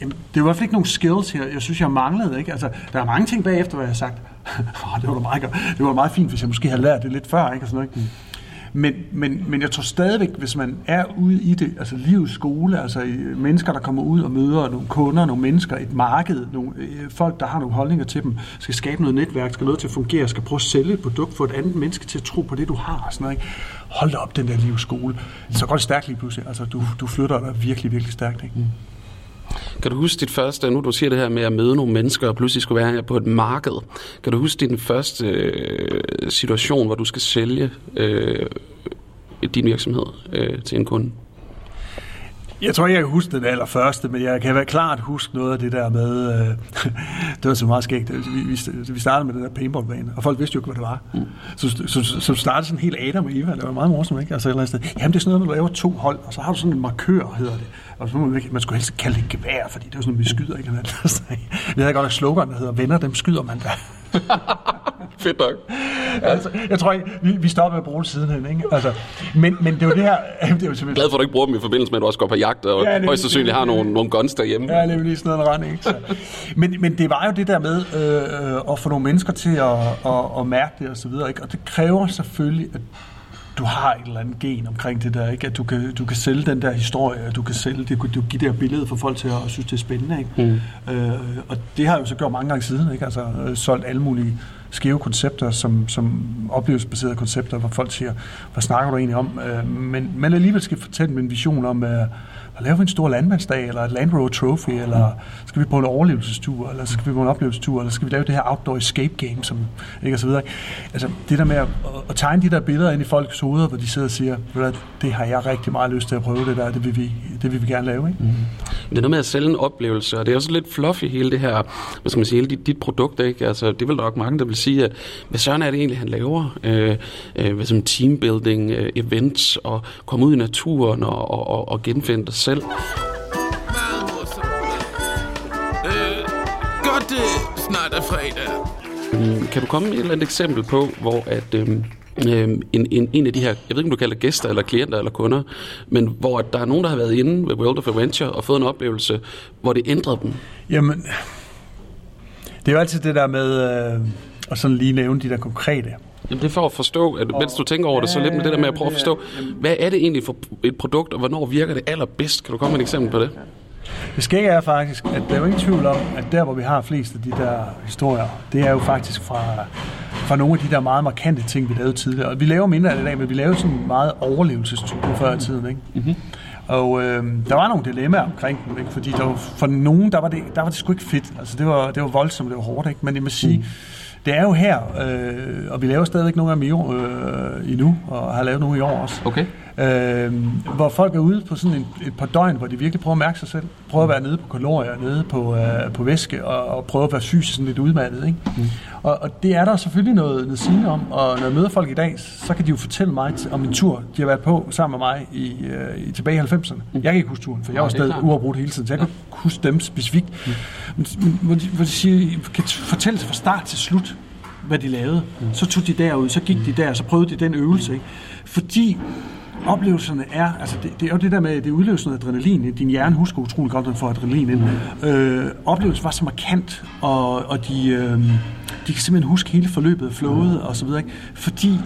jamen, det er i hvert fald ikke nogen skills her, jeg synes, jeg manglede. Ikke? Altså, der er mange ting bagefter, hvad jeg har sagt. oh, det var da meget, det var meget fint, hvis jeg måske havde lært det lidt før. Ikke? Og sådan noget, ikke? Men, men, men jeg tror stadigvæk, hvis man er ude i det, altså livets skole, altså mennesker, der kommer ud og møder nogle kunder, nogle mennesker, et marked, nogle øh, folk, der har nogle holdninger til dem, skal skabe noget netværk, skal noget til at fungere, skal prøve at sælge et produkt, for et andet menneske til at tro på det, du har. Sådan noget, ikke? Hold da op, den der livets skole. Så går det stærkt lige pludselig. Altså, du, du flytter dig virkelig, virkelig stærkt. Ikke? Mm. Kan du huske dit første, nu du siger det her med at møde nogle mennesker og pludselig skulle være her på et marked. Kan du huske din første øh, situation, hvor du skal sælge øh, din virksomhed øh, til en kunde? Jeg tror ikke, jeg kan huske den allerførste, men jeg kan være klart huske noget af det der med, øh, det var så meget skægt, vi, vi, vi startede med den der paintballbane, og folk vidste jo ikke, hvad det var. Mm. Så, så, så startede sådan helt Adam og Eva, det var meget morsomt, ikke? Altså, eller sted. Jamen, det er sådan noget, når du laver to hold, og så har du sådan en markør, hedder det. Og så må man, man skulle helst kalde det gevær, fordi det er sådan, at vi skyder ikke. Vi havde godt et slogan, der hedder, venner, dem skyder man da. Fedt nok. altså, jeg tror ikke, vi, vi stopper med at bruge det sidenhen. Ikke? Altså, men, men det er jo det her... Det er jo simpelthen... Glad for, at du ikke bruger dem i forbindelse med, at du også går på jagt, og ja, højst sandsynligt har nogle, nogle guns derhjemme. Ja, det er lige sådan noget rende, ikke? Så. Men, men det var jo det der med øh, at få nogle mennesker til at, at, at mærke det og så videre, ikke? Og det kræver selvfølgelig, at du har et eller andet gen omkring det der, ikke? at du kan, du kan sælge den der historie, at du kan sælge det, du give det her billede for folk til at synes, det er spændende. Ikke? Mm. Øh, og det har jeg jo så gjort mange gange siden, ikke? altså øh, solgt alle mulige skæve koncepter, som, som oplevelsesbaserede koncepter, hvor folk siger, hvad snakker du egentlig om? Øh, men, men alligevel skal fortælle en vision om, øh, at lave en stor landmandsdag, eller et Land Rover Trophy, eller skal vi på en overlevelsestur, eller skal vi på en oplevelsestur, eller skal vi lave det her outdoor escape game, som, ikke, og så videre. Altså, det der med at, at tegne de der billeder ind i folks hoveder, hvor de sidder og siger, det har jeg rigtig meget lyst til at prøve det der, det vil vi, det vil vi gerne lave. Ikke? Mm. Det er noget med at sælge en oplevelse, og det er også lidt fluffy hele det her, hvad skal man sige, hele dit, dit produkt, ikke? Altså, det vil nok mange, der vil sige, at hvad søren er det egentlig, han laver? Øh, øh, som teambuilding, øh, events, og komme ud i naturen og, og, og, og genfinde dig selv. Øh, godt, det snart er fredag. Mm, kan du komme med et eller andet eksempel på, hvor at... Øh, en, en, en af de her, jeg ved ikke, om du kalder gæster, eller klienter, eller kunder, men hvor der er nogen, der har været inde ved World of Adventure og fået en oplevelse, hvor det ændrede dem? Jamen, det er jo altid det der med øh, at sådan lige nævne de der konkrete. Jamen det er for at forstå, at mens du tænker over det, så lidt med det der med at prøve at forstå, hvad er det egentlig for et produkt, og hvornår virker det allerbedst? Kan du komme med et eksempel på det? Det skægge er faktisk, at der er jo ingen tvivl om, at der, hvor vi har flest af de der historier, det er jo faktisk fra, fra nogle af de der meget markante ting, vi lavede tidligere. Og vi laver mindre af det i dag, men vi lavede sådan meget overlevelsestur før i tiden. Ikke? Mm-hmm. Og øh, der var nogle dilemmaer omkring dem, ikke? fordi der var, for nogen, der var, det, der var det sgu ikke fedt. Altså, det var, det var voldsomt, det var hårdt, ikke? men jeg må sige, mm det er jo her, øh, og vi laver stadigvæk nogle af dem i år, øh, endnu, og har lavet nogle i år også. Okay. Øh, hvor folk er ude på sådan en, et par døgn, hvor de virkelig prøver at mærke sig selv. Prøver at være nede på kalorier, nede på, øh, på væske, og, og prøver at være fysisk sådan lidt udmattet. Ikke? Mm. Og, og det er der selvfølgelig noget, noget sigende om, og når jeg møder folk i dag, så kan de jo fortælle mig om en tur, de har været på sammen med mig i, øh, i tilbage i 90'erne. Mm. Jeg kan ikke huske turen, for jeg var stadig uafbrudt hele tiden, så jeg kan huske dem specifikt. Mm. Men, men, hvor, de, hvor de siger, kan fortælle fra start til slut, hvad de lavede. Mm. Så tog de derud, så gik de der, så prøvede de den øvelse. Ikke? Fordi oplevelserne er, altså det, det er jo det der med, det udløser noget adrenalin. Din hjerne husker utrolig godt, den får adrenalin ind. Øh, oplevelsen var så markant, og, og de, øh, de kan simpelthen huske hele forløbet, flowet og så videre, ikke? fordi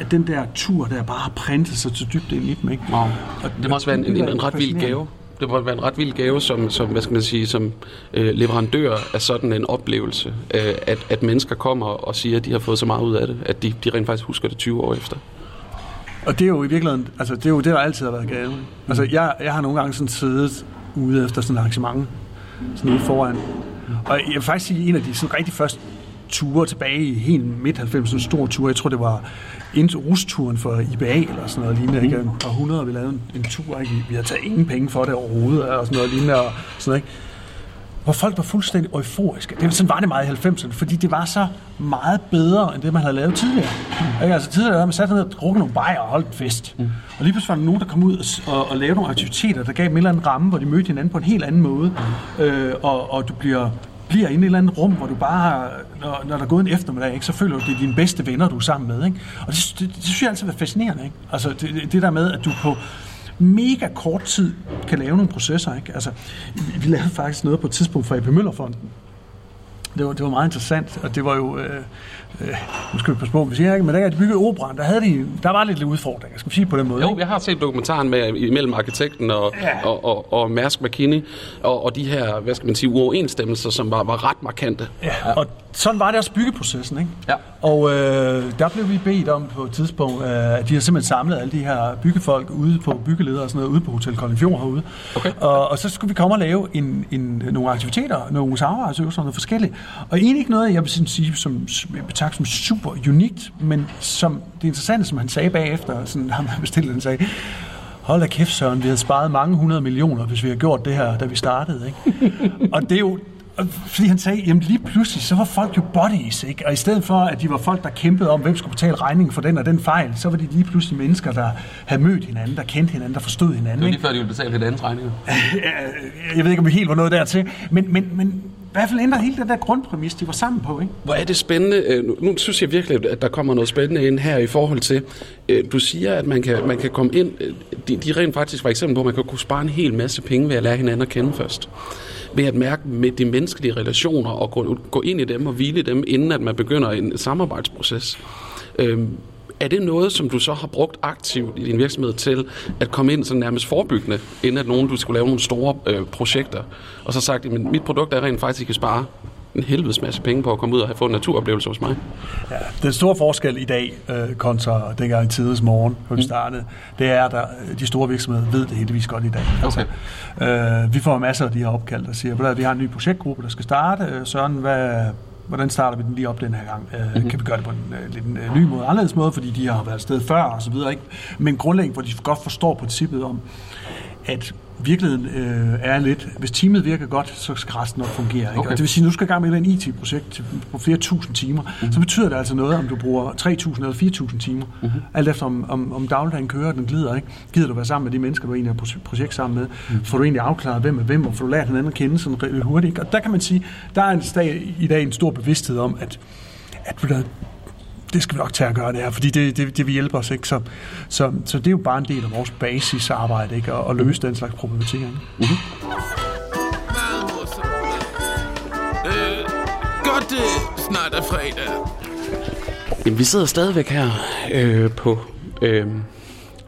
at den der tur, der bare har printet sig så dybt ind i dem. Ikke? Wow. Og, det må også være en, en, en ret vild gave det må være en ret vild gave som, som hvad skal man sige, som øh, leverandør af sådan en oplevelse, øh, at, at mennesker kommer og siger, at de har fået så meget ud af det, at de, de rent faktisk husker det 20 år efter. Og det er jo i virkeligheden, altså det er jo det, der altid har været gave. Altså jeg, jeg har nogle gange sådan siddet ude efter sådan et arrangement, sådan ude foran. Og jeg vil faktisk sige, en af de sådan rigtig første ture tilbage i helt midt 90'erne, en stor tur, jeg tror det var rusturen for IBA eller sådan noget lignende, ikke? Og 100, vi lavede en, en tur, ikke? Vi havde taget ingen penge for det overhovedet, og sådan noget lignende, og sådan noget, ikke? Hvor folk var fuldstændig euforiske. Det, sådan var det meget i 90'erne, fordi det var så meget bedre, end det, man havde lavet tidligere. Mm. Ikke? Altså tidligere havde man sat ned og drukket nogle bajer og holdt en fest. Mm. Og lige pludselig var der nogen, der kom ud og, og, og lavede nogle aktiviteter, der gav dem en eller anden ramme, hvor de mødte hinanden på en helt anden måde. Mm. Øh, og, og du bliver bliver inde i et eller andet rum, hvor du bare, når, når der er gået en eftermiddag, ikke, så føler du, at det er dine bedste venner, du er sammen med. Ikke? Og det, det, det synes jeg altid er fascinerende. Ikke? Altså det, det der med, at du på mega kort tid kan lave nogle processer. Ikke? Altså, vi lavede faktisk noget på et tidspunkt for AP Møllerfonden. Det var, det var meget interessant, og det var jo... Øh, øh, nu skal vi passe på, hvis jeg ikke, men dengang de byggede operan, der, havde de, der var lidt udfordringer, skal vi sige på den måde. Jo, jeg har set dokumentaren med imellem arkitekten og, ja. og, og, og Mærsk McKinney, og, og de her, hvad skal man sige, uoverensstemmelser, som var, var ret markante. Ja, og sådan var det også byggeprocessen, ikke? Ja. Og øh, der blev vi bedt om på et tidspunkt, øh, at de har simpelthen samlet alle de her byggefolk ude på byggeledere og sådan noget, ude på Hotel Kolding Fjord herude. Okay. Og, og så skulle vi komme og lave en, en, nogle aktiviteter, nogle samarbejdsøvelser, noget forskelligt. Og egentlig ikke noget, jeg vil sige, som, betragte som super unikt, men som det interessante, som han sagde bagefter, sådan ham han bestilte, han sagde, hold da kæft Søren, vi havde sparet mange hundrede millioner, hvis vi havde gjort det her, da vi startede. Ikke? og det er jo, fordi han sagde, jamen lige pludselig, så var folk jo bodies, ikke? Og i stedet for, at de var folk, der kæmpede om, hvem skulle betale regningen for den og den fejl, så var de lige pludselig mennesker, der havde mødt hinanden, der kendte hinanden, der forstod hinanden. Det var lige før, de ville betale hinandens regninger. jeg ved ikke, om vi helt var nået dertil, men, men, men hvert fald ændret hele den der grundpræmis, de var sammen på. Ikke? Hvor er det spændende. Øh, nu synes jeg virkelig, at der kommer noget spændende ind her i forhold til, øh, du siger, at man kan, man kan komme ind, øh, de, de rent faktisk var eksempel på, at man kan kunne spare en hel masse penge ved at lære hinanden at kende først ved at mærke med de menneskelige relationer og gå, gå ind i dem og hvile dem, inden at man begynder en samarbejdsproces. Øhm, er det noget, som du så har brugt aktivt i din virksomhed til at komme ind sådan nærmest forebyggende, inden at nogen du skulle lave nogle store øh, projekter, og så sagt, at mit produkt er rent faktisk, at I kan spare en helvedes masse penge på at komme ud og have fået en naturoplevelse hos mig. Ja, den store forskel i dag øh, kontra dengang i tidens morgen, hvor vi mm. startede, det er, at der, de store virksomheder ved det heldigvis godt i dag. Okay. Altså, øh, vi får masser af de her opkald, der siger, at vi har en ny projektgruppe, der skal starte. Øh, Søren, hvad, hvordan starter vi den lige op den her gang? Øh, mm-hmm. Kan vi gøre det på en uh, lidt en, uh, ny måde, anderledes måde, fordi de har været sted før og så videre, ikke? Men grundlæggende, hvor de godt forstår princippet om, at virkeligheden øh, er lidt, hvis teamet virker godt, så skal resten nok fungere. Ikke? Okay. Og det vil sige, at nu skal i gang med et IT-projekt på flere tusind timer, mm-hmm. så betyder det altså noget, om du bruger 3.000 eller 4.000 timer, mm-hmm. alt efter om, om, om dagligdagen kører, den glider. Ikke? Gider du være sammen med de mennesker, du egentlig har projekt sammen med? Mm-hmm. Får du egentlig afklaret, hvem er hvem, og får du lært hinanden at kende sådan hurtigt? Ikke? Og der kan man sige, der er en dag, i dag en stor bevidsthed om, at at det skal vi nok tage at gøre det her, fordi det, det, det vil hjælpe os. Ikke? Så, så, så det er jo bare en del af vores basisarbejde, ikke? At, at løse den slags problematikker. Mm-hmm. Øh, godt, det snart er fredag. Jamen, vi sidder stadigvæk her øh, på øh,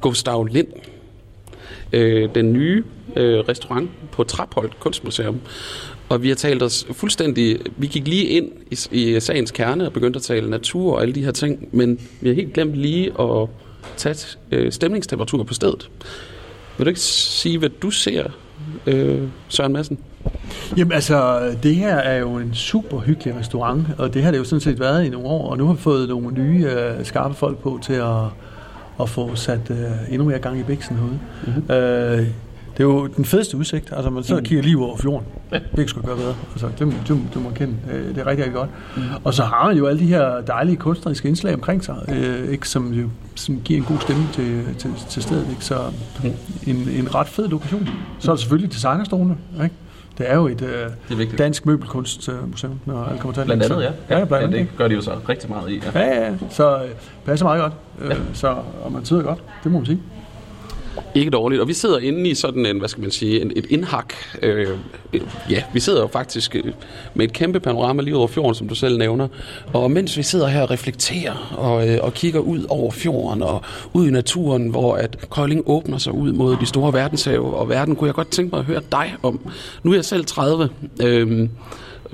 Gustav Lind, øh, den nye øh, restaurant på Trapholt Kunstmuseum. Og vi har talt os fuldstændig... Vi gik lige ind i, i sagens kerne og begyndte at tale natur og alle de her ting, men vi har helt glemt lige at tage øh, stemningstemperatur på stedet. Vil du ikke sige, hvad du ser, øh, Søren Madsen? Jamen altså, det her er jo en super hyggelig restaurant, og det har det jo sådan set været i nogle år, og nu har vi fået nogle nye øh, skarpe folk på til at, at få sat øh, endnu mere gang i bæksen herude. Mm-hmm. Øh, det er jo den fedeste udsigt. Altså, man sidder og kigger lige over fjorden. Det ikke skulle gøre bedre. Altså, det, det, det må kende. Øh, det er rigtig, rigtig godt. Mm. Og så har man jo alle de her dejlige kunstneriske indslag omkring sig, øh, ikke, som jo som giver en god stemme til, til, til stedet. Ikke? Så mm. en, en ret fed lokation. Så er der selvfølgelig designerstolene. Ikke? Det er jo et øh, dansk møbelkunstmuseum, når alt kommer til Blandt andet, ja. Ja, blandt andet. Ja, det gør de jo så rigtig meget i. Ja, ja, ja. Så øh, passer meget godt. Øh, ja. Så, og man sidder godt, det må man sige. Ikke dårligt. Og vi sidder inde i sådan en, hvad skal man sige, en, et indhak. Øh, ja, vi sidder jo faktisk øh, med et kæmpe panorama lige over fjorden, som du selv nævner. Og mens vi sidder her og reflekterer og, øh, og kigger ud over fjorden og ud i naturen, hvor at Kolding åbner sig ud mod de store verdenshave og verden, kunne jeg godt tænke mig at høre dig om. Nu er jeg selv 30. Øh,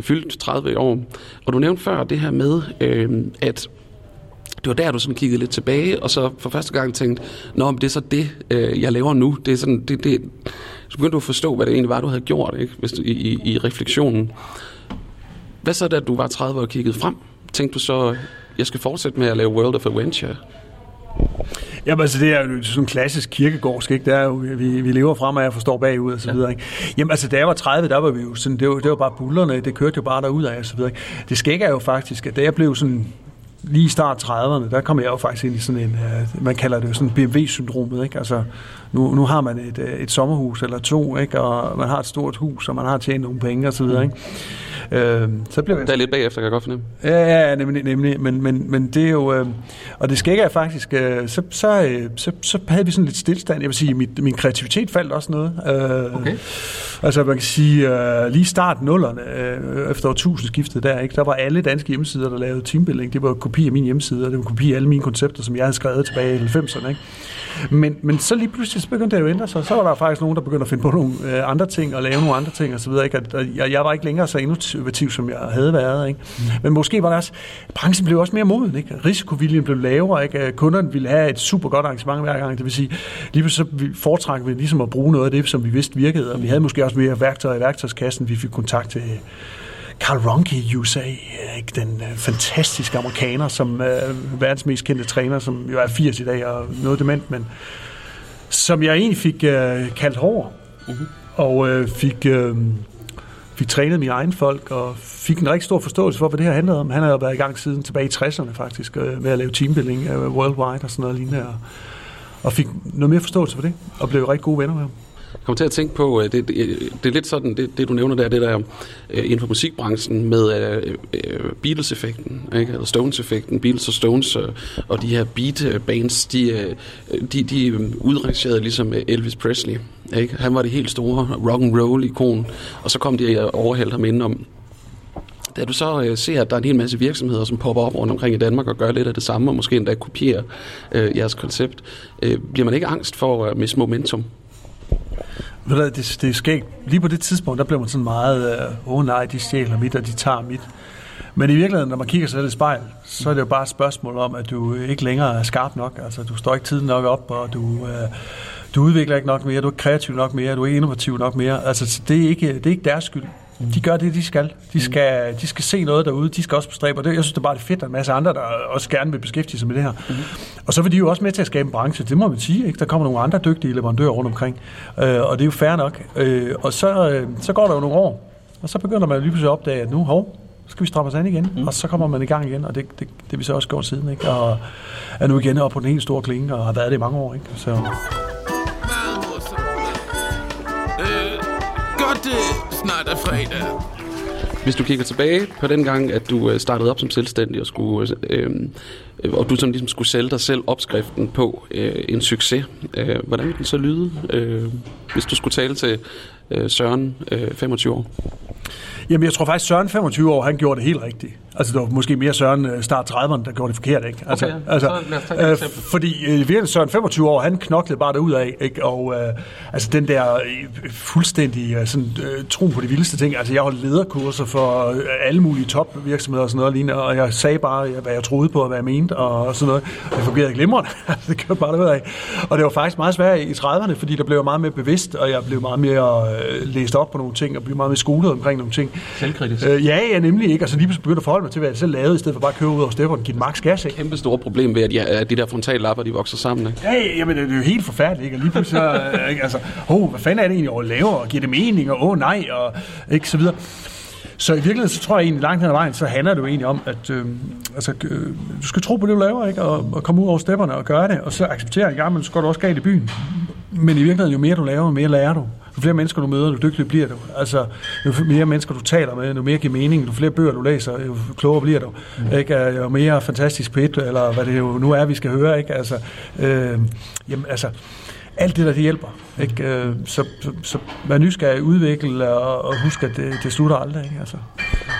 fyldt 30 år. Og du nævnte før det her med, øh, at det var der, du sådan kiggede lidt tilbage, og så for første gang tænkte, Nå, men det er så det, øh, jeg laver nu. Det er sådan, det, det, så begyndte du at forstå, hvad det egentlig var, du havde gjort ikke? Hvis du, i, i, i refleksionen. Hvad så, da du var 30 år og kiggede frem? Tænkte du så, jeg skal fortsætte med at lave World of Adventure? Jamen altså, det er jo sådan en klassisk kirkegårdsk, ikke? Det er jo, vi, vi lever frem, og jeg forstår bagud og så videre, ikke? Jamen altså, da jeg var 30, der var vi jo sådan, det var, det var bare bullerne, det kørte jo bare derud af og så videre, ikke? Det skægge er jo faktisk, at da jeg blev sådan lige i start 30'erne, der kom jeg jo faktisk ind i sådan en, uh, man kalder det jo sådan BMW-syndromet, ikke? Altså, nu, nu har man et, øh, et sommerhus eller to, ikke? Og man har et stort hus, og man har tjent nogle penge og så videre, ikke? Øh, så blev jeg... Der er lidt bagefter, kan jeg godt fornemme. Ja, ja, nemlig, nemlig men, men, men det er jo... Øh, og det skægger jeg faktisk... Øh, så, så, øh, så, så havde vi sådan lidt stillstand. Jeg vil sige, mit, min kreativitet faldt også noget. Øh, okay. Altså, man kan sige, øh, lige start nullerne, øh, efter årtusindskiftet der, ikke, der var alle danske hjemmesider, der lavede teambuilding. Det var kopi af min hjemmeside, og det var kopi af alle mine koncepter, som jeg havde skrevet tilbage i 90'erne. Ikke? Men, men så lige pludselig så begyndte det jo at ændre sig. Så var der faktisk nogen, der begyndte at finde på nogle øh, andre ting og lave nogle andre ting osv. Jeg, jeg var ikke længere så innovativ, som jeg havde været. Ikke? Mm. Men måske var der også, branchen blev også mere moden. Ikke? Risikoviljen blev lavere. Ikke? Kunderne ville have et super godt arrangement hver gang. Det vil sige, lige så foretrækker vi ligesom at bruge noget af det, som vi vidste virkede. Og vi havde måske også mere værktøjer i værktøjskassen. Vi fik kontakt til Carl Ronke i USA, ikke? den øh, fantastiske amerikaner, som øh, verdens mest kendte træner, som jo er 80 i dag og noget dement, men som jeg egentlig fik øh, kaldt hård, uh-huh. og øh, fik, øh, fik trænet mine egne folk, og fik en rigtig stor forståelse for, hvad det her handlede om. Han har jo været i gang siden tilbage i 60'erne faktisk, øh, med at lave teambuilding øh, worldwide og sådan noget lignende, og, og fik noget mere forståelse for det, og blev rigtig gode venner med ham kommer til at tænke på, øh, det, det, det er lidt sådan, det, det du nævner der, det der uh, inden for musikbranchen med uh, uh, Beatles-effekten, ikke? eller Stones-effekten, Beatles og Stones uh, og de her beat-bands, de, uh, de, de udrangerede ligesom Elvis Presley. Ikke? Han var det helt store rock and roll ikon og så kom de og overhældte ham indenom. Da du så øh, ser, at der er en hel masse virksomheder, som popper op rundt omkring i Danmark og gør lidt af det samme, og måske endda kopierer øh, jeres koncept, øh, bliver man ikke angst for at miste momentum? Ved du, det, det er skægt. Lige på det tidspunkt, der blev man sådan meget, øh, åh oh, nej, de stjæler mit, og de tager mit. Men i virkeligheden, når man kigger sig selv i spejl, så er det jo bare et spørgsmål om, at du ikke længere er skarp nok. Altså, du står ikke tiden nok op, og du, øh, du udvikler ikke nok mere, du er ikke kreativ nok mere, du er ikke innovativ nok mere. Altså, det er ikke, det er ikke deres skyld. De gør det, de skal. De skal, de skal se noget derude, de skal også bestræbe, og det, jeg synes, det er bare fedt, at en masse andre, der også gerne vil beskæftige sig med det her. Mm. Og så vil de jo også med til at skabe en branche, det må man sige. Ikke? Der kommer nogle andre dygtige leverandører rundt omkring, øh, og det er jo fair nok. Øh, og så, øh, så går der jo nogle år, og så begynder man lige pludselig at opdage, at nu, hov, skal vi stramme os an igen, mm. og så kommer man i gang igen, og det, det, det vi så også gjort siden, ikke? og er nu igen oppe på den helt store klinge, og har været det i mange år. Ikke? Så. Godt, snart er fredag. Hvis du kigger tilbage på den gang, at du øh, startede op som selvstændig, og, skulle, øh, og du som ligesom skulle sælge dig selv opskriften på øh, en succes, øh, hvordan ville den så lyde, øh, hvis du skulle tale til øh, Søren, øh, 25 år? Jamen, jeg tror faktisk, Søren 25 år, han gjorde det helt rigtigt. Altså, det var måske mere Søren øh, start 30'erne, der gjorde det forkert, ikke? Altså, okay, altså, så øh, fordi øh, virkelig Søren 25 år, han knoklede bare derud af, ikke? Og øh, altså, den der øh, fuldstændig øh, sådan, øh, tro på de vildeste ting. Altså, jeg holdt lederkurser for øh, alle mulige topvirksomheder og sådan noget lignende, og jeg sagde bare, hvad jeg troede på, og hvad jeg mente, og sådan noget. Og det fungerede glimrende. det kørte bare derud af. Og det var faktisk meget svært i 30'erne, fordi der blev jeg meget mere bevidst, og jeg blev meget mere øh, læst op på nogle ting, og blev meget mere skolet omkring nogle ting. Selvkritisk? Øh, ja, ja, nemlig ikke. Altså, lige pludselig begyndte at forholde mig til, hvad jeg selv lavede, i stedet for bare at købe ud over stepperne og give max gas. Ikke? Kæmpe store problem ved, at, ja, at de der frontallapper, de vokser sammen. Ikke? Ja, jamen, det er jo helt forfærdeligt. Ikke? Og lige pludselig, så, ikke? altså, oh, hvad fanden er det egentlig, at lave, og giver det mening, og åh oh, nej, og ikke så videre. Så i virkeligheden, så tror jeg egentlig langt hen ad vejen, så handler det jo egentlig om, at øh, altså, øh, du skal tro på det, du laver, ikke? Og, og komme ud over stepperne og gøre det, og så acceptere en gang, men så går du også galt i byen. Men i virkeligheden, jo mere du laver, jo mere lærer du. Jo flere mennesker du møder, jo dygtigere bliver du. Altså, jo mere mennesker du taler med, jo mere giver mening, jo flere bøger du læser, jo klogere bliver du. Mm. Ikke? Jo mere fantastisk pæt, eller hvad det jo nu er, vi skal høre. Ikke? Altså, øh, jamen, altså, alt det der, det hjælper. Ikke? Øh, så, så, så vær nysgerrig, udvikle og, og husk, at det, det slutter aldrig. Ikke? Altså.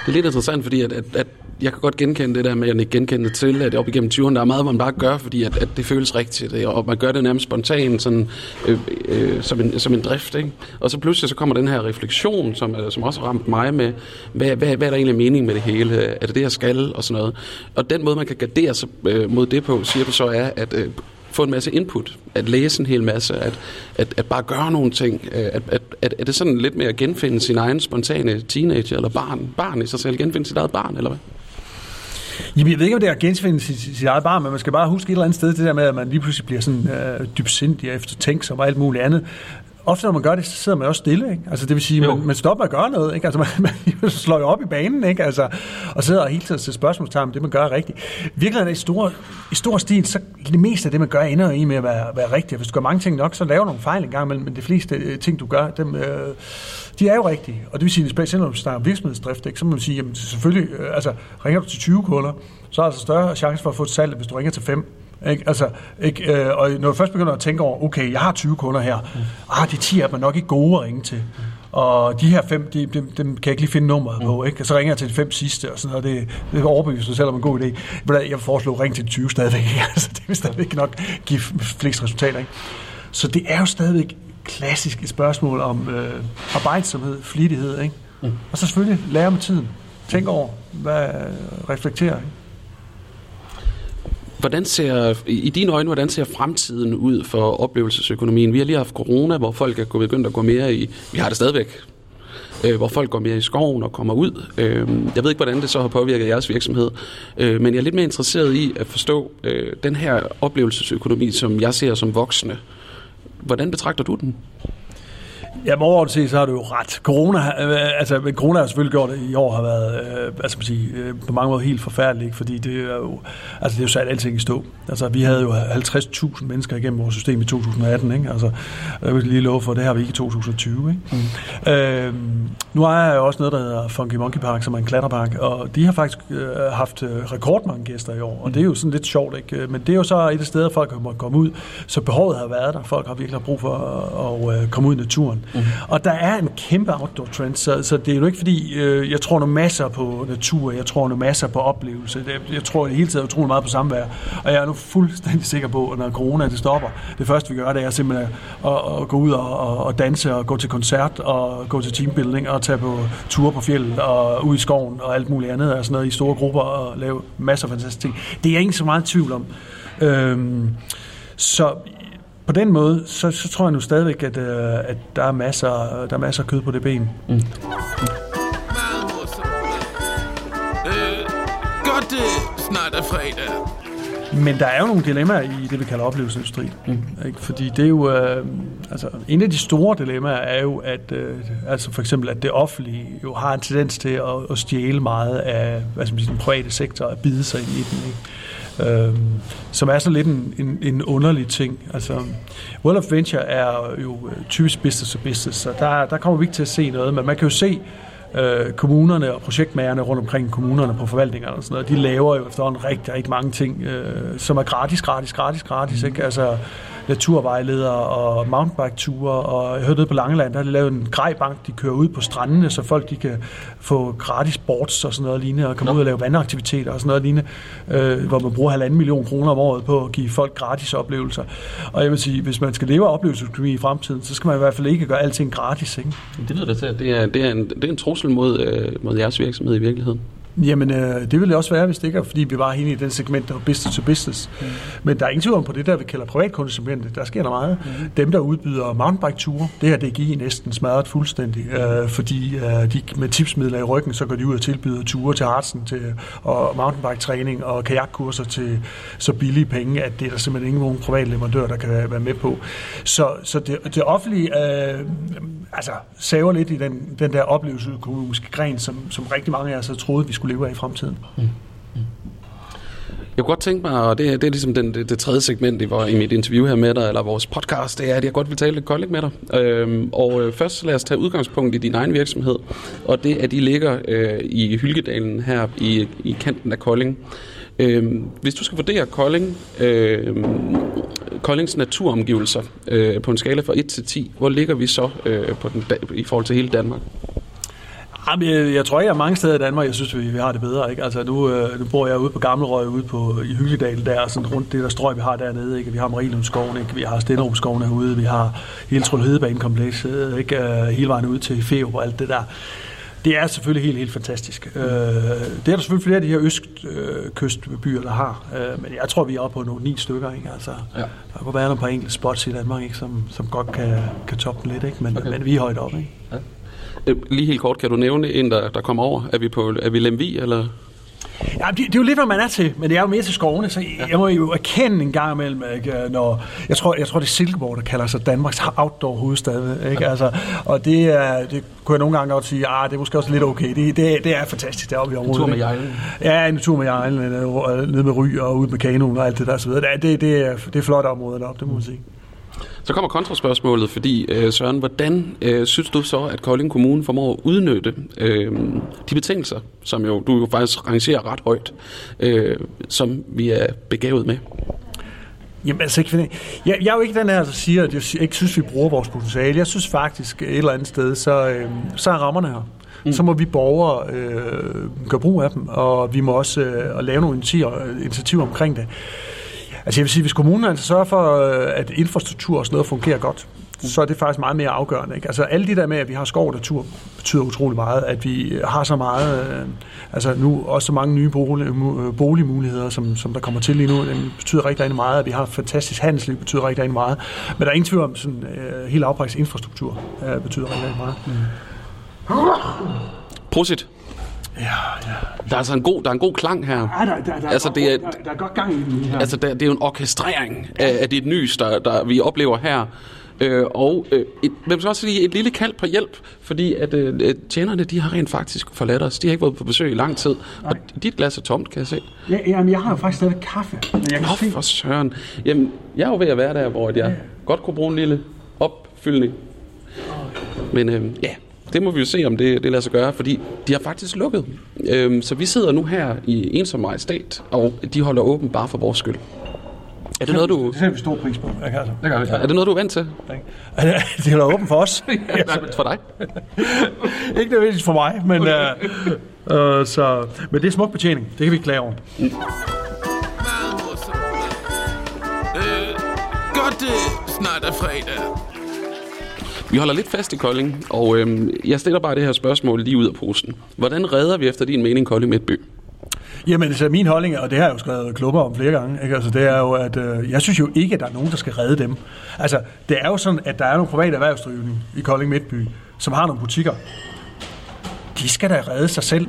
Det er lidt interessant, fordi at, at, at jeg kan godt genkende det der med, at jeg genkende til, at op igennem 20'erne, der er meget, man bare gør, fordi at, at det føles rigtigt, og man gør det nærmest spontant, sådan, øh, øh, som, en, som en drift. Ikke? Og så pludselig så kommer den her refleksion, som, øh, som også har ramt mig med, hvad, hvad, hvad er der egentlig mening med det hele? Er det det, jeg skal? Og sådan noget. Og den måde, man kan gardere sig øh, mod det på, siger du så, er, at øh, få en masse input, at læse en hel masse, at, at, at bare gøre nogle ting. Øh, at, at, at, er det sådan lidt med at genfinde sin egen spontane teenager eller barn, barn i sig selv, genfinde sit eget barn, eller hvad? Jamen, jeg ved ikke, om det er at genfinde sit, sit eget barn, men man skal bare huske et eller andet sted, det der med, at man lige pludselig bliver sådan øh, dybsindig og eftertænksom og alt muligt andet ofte når man gør det, så sidder man også stille. Ikke? Altså, det vil sige, man, man stopper at gøre noget. Ikke? Altså, man, man slår jo op i banen, ikke? Altså, og sidder hele tiden til spørgsmålstegn, det man gør er rigtigt. Virkelig er i stor, i stor stil, så det meste af det, man gør, ender i med at være, være rigtigt. Hvis du gør mange ting nok, så laver du nogle fejl engang, men, men de fleste øh, ting, du gør, dem, øh, de er jo rigtige. Og det vil sige, specielt når du snakker om virksomhedsdrift, ikke? så må man sige, jamen selvfølgelig, øh, altså, ringer du til 20 kunder, så er der større chance for at få et salg, hvis du ringer til 5. Ikke? Altså, ikke? Øh, og når du først begynder at tænke over, okay, jeg har 20 kunder her, mm. ah, de 10 er man nok ikke gode at ringe til. Mm. Og de her fem, de, dem, dem kan jeg ikke lige finde nummeret mm. på. Ikke? Og så ringer jeg til de fem sidste, og sådan noget. Det, det er overbevist selv om en god idé. Jeg foreslår ring til de 20 stadigvæk. altså, det vil stadigvæk nok give flest resultater. Ikke? Så det er jo stadigvæk klassisk et spørgsmål om øh, arbejdsomhed, flittighed. Ikke? Mm. Og så selvfølgelig lære med tiden. Tænk over, hvad reflekterer. Ikke? Hvordan ser, i dine øjne, hvordan ser fremtiden ud for oplevelsesøkonomien? Vi har lige haft corona, hvor folk er begyndt at gå mere i... Vi har det stadigvæk øh, hvor folk går mere i skoven og kommer ud. Øh, jeg ved ikke, hvordan det så har påvirket jeres virksomhed, øh, men jeg er lidt mere interesseret i at forstå øh, den her oplevelsesøkonomi, som jeg ser som voksne. Hvordan betragter du den? Ja, overordnet set, så har du jo ret. Corona, øh, altså, corona har selvfølgelig gjort, at i år har været øh, altså, sige, øh, på mange måder helt forfærdeligt, fordi det er jo, altså, det er jo sat alting i stå. Altså, vi havde jo 50.000 mennesker igennem vores system i 2018, ikke? Altså, jeg vil lige love for, det har vi ikke i 2020, ikke? Mm. Øh, nu er jeg jo også noget, der hedder Funky Monkey Park, som er en klatterpark, og de har faktisk øh, haft øh, rekordmange gæster i år, og det er jo sådan lidt sjovt, ikke? Men det er jo så et af steder, folk måttet komme ud, så behovet har været der. Folk har virkelig brug for at, at komme ud i naturen. Mm. Og der er en kæmpe outdoor trend, så, så det er jo ikke fordi, øh, jeg tror nu masser på natur, jeg tror nu masser på oplevelse, jeg, jeg tror det hele tiden utrolig meget på samvær, og jeg er nu fuldstændig sikker på, at når corona det stopper, det første vi gør, det er simpelthen at, at, at gå ud og, og, og danse og gå til koncert og gå til teambuilding og tage på ture på fjellet og ud i skoven og alt muligt andet, og sådan noget i store grupper og lave masser af fantastiske ting. Det er jeg ikke så meget tvivl om. Øhm, så på den måde, så, så tror jeg nu stadigvæk, at, øh, at der, er masser, der er masser af kød på det ben. Mm. Mm. Øh, godt, det snart er fredag. Men der er jo nogle dilemmaer i det, vi kalder oplevelsesindustri. Mm. Ikke? Fordi det er jo... Øh, altså, en af de store dilemmaer er jo, at øh, altså for eksempel, at det offentlige jo har en tendens til at, at stjæle meget af hvad skal man sige, den private sektor, at bide sig ind i den. Ikke? Øh, som er så lidt en, en, en underlig ting. Altså, World of Venture er jo typisk business to business, så der, der kommer vi ikke til at se noget, men man kan jo se, øh, kommunerne og projektmagerne rundt omkring kommunerne på forvaltningerne og sådan noget, de laver jo efterhånden rigtig, rigtig mange ting, øh, som er gratis, gratis, gratis, gratis. Mm. Ikke? Altså, naturvejledere og mountainbike-ture, og jeg hørte nede på Langeland, der har de lavet en grejbank, de kører ud på strandene, så folk de kan få gratis sports og sådan noget lignende, og komme Nå. ud og lave vandaktiviteter og sådan noget lignende, øh, hvor man bruger halvanden million kroner om året på at give folk gratis oplevelser. Og jeg vil sige, hvis man skal leve af oplevelsesøkonomi i fremtiden, så skal man i hvert fald ikke gøre alting gratis. Ikke? Det lyder til, at det er, det er, en, det er en trussel mod, øh, mod jeres virksomhed i virkeligheden. Jamen, øh, det ville det også være, hvis det ikke er, fordi vi var helt i den segment, der var business to business. Mm. Men der er ingen tvivl på det der, vi kalder privatkundesegmentet. Der sker der meget. Mm. Dem, der udbyder mountainbike-ture, det her DGI næsten smadret fuldstændig, øh, fordi øh, de med tipsmidler i ryggen, så går de ud og tilbyder ture til Hartsen til, og mountainbike-træning og kajakkurser til så billige penge, at det er der simpelthen ingen privat leverandør, der kan være med på. Så, så det, det offentlige øh, altså, saver lidt i den, den der oplevelsesøkonomiske gren, som, som rigtig mange af os har troet, vi skulle leve af i fremtiden. Mm. mm. Jeg kunne godt tænke mig, og det, det er ligesom den, det, det tredje segment i, i mit interview her med dig, eller vores podcast, det er, at jeg godt vil tale lidt kolding med dig. Øhm, og øh, først lad os tage udgangspunkt i din egen virksomhed, og det at I ligger øh, i Hylkedalen her i, i kanten af Kolding. Øhm, hvis du skal vurdere Kolding, øh, Koldings naturomgivelser øh, på en skala fra 1 til 10, hvor ligger vi så øh, på den, i forhold til hele Danmark? Jamen, jeg, jeg tror ikke, at mange steder i Danmark, jeg synes, vi, vi har det bedre. Ikke? Altså, nu, øh, nu bor jeg ude på Gammelrøg, ude på, i Hyggedal, der sådan rundt det der strøg, vi har dernede. Ikke? Vi har Marielundskoven, ikke? vi har Stenderupskoven herude, vi har hele Trond Hedebanekompleks, ikke? Øh, hele vejen ud til Feo og alt det der. Det er selvfølgelig helt, helt fantastisk. Øh, det er der selvfølgelig flere af de her østkystbyer, der har. Øh, men jeg tror, vi er oppe på nogle ni stykker. Ikke? Altså, ja. Der kunne være nogle par enkelte spots i Danmark, ikke? Som, som godt kan, kan toppe lidt. Ikke? Men, okay. men vi er højt oppe. Ikke? Ja. Øh, lige helt kort, kan du nævne en, der, der kommer over? Er vi, på, er vi Lemvi, eller? Ja, det, det, er jo lidt, hvad man er til, men det er jo mere til skovene, så jeg, jeg må jo erkende en gang imellem, ikke, når, jeg tror, jeg tror det er Silkeborg, der kalder sig Danmarks outdoor hovedstad, ikke? Altså, og det, er, det kunne jeg nogle gange godt sige, ah, det er måske også lidt okay, det, det, det er fantastisk deroppe i området. En tur med jejlen. Ja, en tur med jejlen, ned med ry og ud med kanonen og alt det der, så videre. Det, det, er, det er flot område deroppe, det må man sige. Så kommer kontraspørgsmålet, fordi øh, Søren, hvordan øh, synes du så, at Kolding Kommune formår at udnytte øh, de betingelser, som jo du jo faktisk rangerer ret højt, øh, som vi er begavet med? Jamen altså, jeg, jeg er jo ikke den her, der siger, at jeg ikke synes, vi bruger vores potentiale. Jeg synes faktisk et eller andet sted, så, øh, så er rammerne her. Mm. Så må vi borgere øh, gøre brug af dem, og vi må også øh, lave nogle initiativer, initiativer omkring det. Altså jeg vil sige, hvis kommunen altså sørger for, øh, at infrastruktur og sådan noget fungerer godt, så er det faktisk meget mere afgørende. Ikke? Altså alle de der med, at vi har skov og natur, betyder utrolig meget. At vi øh, har så meget, øh, altså nu også så mange nye bolig, øh, boligmuligheder, som, som der kommer til lige nu, det betyder rigtig, rigtig meget. At vi har fantastisk handelsliv, betyder rigtig, rigtig meget. Men der er ingen tvivl om, sådan øh, hele afprægst infrastruktur øh, betyder rigtig, rigtig meget. Mm. Prosit. Ja, ja. Der er altså en god, der er en god klang her. Ja, der, der, der, altså, det er, der, der er godt gang i den her. Altså, der, det er jo en orkestrering af, af det nys, der, der vi oplever her. Øh, og øh, et, man skal også sige et lille kald på hjælp, fordi at øh, tjenerne, de har rent faktisk forladt os. De har ikke været på besøg i lang tid. Nej. Og dit glas er tomt, kan jeg se. Ja, jamen, jeg har jo faktisk stadig kaffe. Men jeg kan Nå, se... for søren. Jamen, jeg er jo ved at være der, hvor jeg ja. godt kunne bruge en lille opfyldning. Men øh, ja, det må vi jo se, om det, det lader sig gøre, fordi de har faktisk lukket. Øhm, så vi sidder nu her i ensom majestæt, og de holder åben bare for vores skyld. Er det noget, du... Det ser vi stor pris på. Jeg altså. det gør vi. Ja. Er det noget, du er vant til? Det er åben for os. for dig? ikke nødvendigvis for mig, men, uh, uh, så, men det er smuk betjening. Det kan vi klage over. Mm. Øh, godt, det snart er fredag. Vi holder lidt fast i Kolding, og øh, jeg stiller bare det her spørgsmål lige ud af posen. Hvordan redder vi efter din mening Kolding Midtby? Jamen, altså min holdning, og det har jeg jo skrevet klubber om flere gange, ikke? Altså, det er jo, at øh, jeg synes jo ikke, at der er nogen, der skal redde dem. Altså, det er jo sådan, at der er nogle private erhvervsdrivende i Kolding Midtby, som har nogle butikker. De skal da redde sig selv.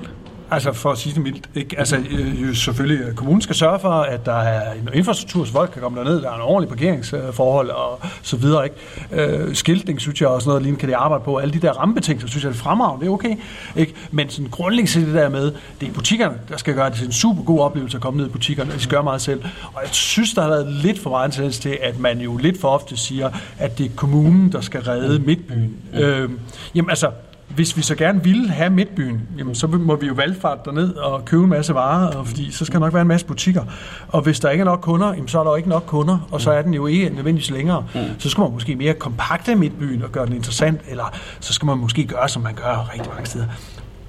Altså for at sige det mildt. Ikke? Altså øh, selvfølgelig, øh, kommunen skal sørge for, at der er en infrastruktur, så folk kan komme derned, der er en ordentlig parkeringsforhold og så videre. Ikke? Øh, skiltning, synes jeg, og sådan noget lignende kan de arbejde på. Alle de der rammebetingelser, synes jeg, er fremragende, det er okay. Ikke? Men sådan grundlæggende det der med, det er butikkerne, der skal gøre det til en super god oplevelse at komme ned i butikkerne, de skal gøre meget selv. Og jeg synes, der har været lidt for meget tendens til, at man jo lidt for ofte siger, at det er kommunen, der skal redde midtbyen. Øh, jamen altså, hvis vi så gerne ville have midtbyen, jamen, så må vi jo valgfart derned og købe en masse varer, og fordi så skal der nok være en masse butikker. Og hvis der ikke er nok kunder, jamen, så er der jo ikke nok kunder, og så er den jo ikke nødvendigvis længere. Mm. Så skal man måske mere kompakte midtbyen og gøre den interessant, eller så skal man måske gøre, som man gør rigtig mange steder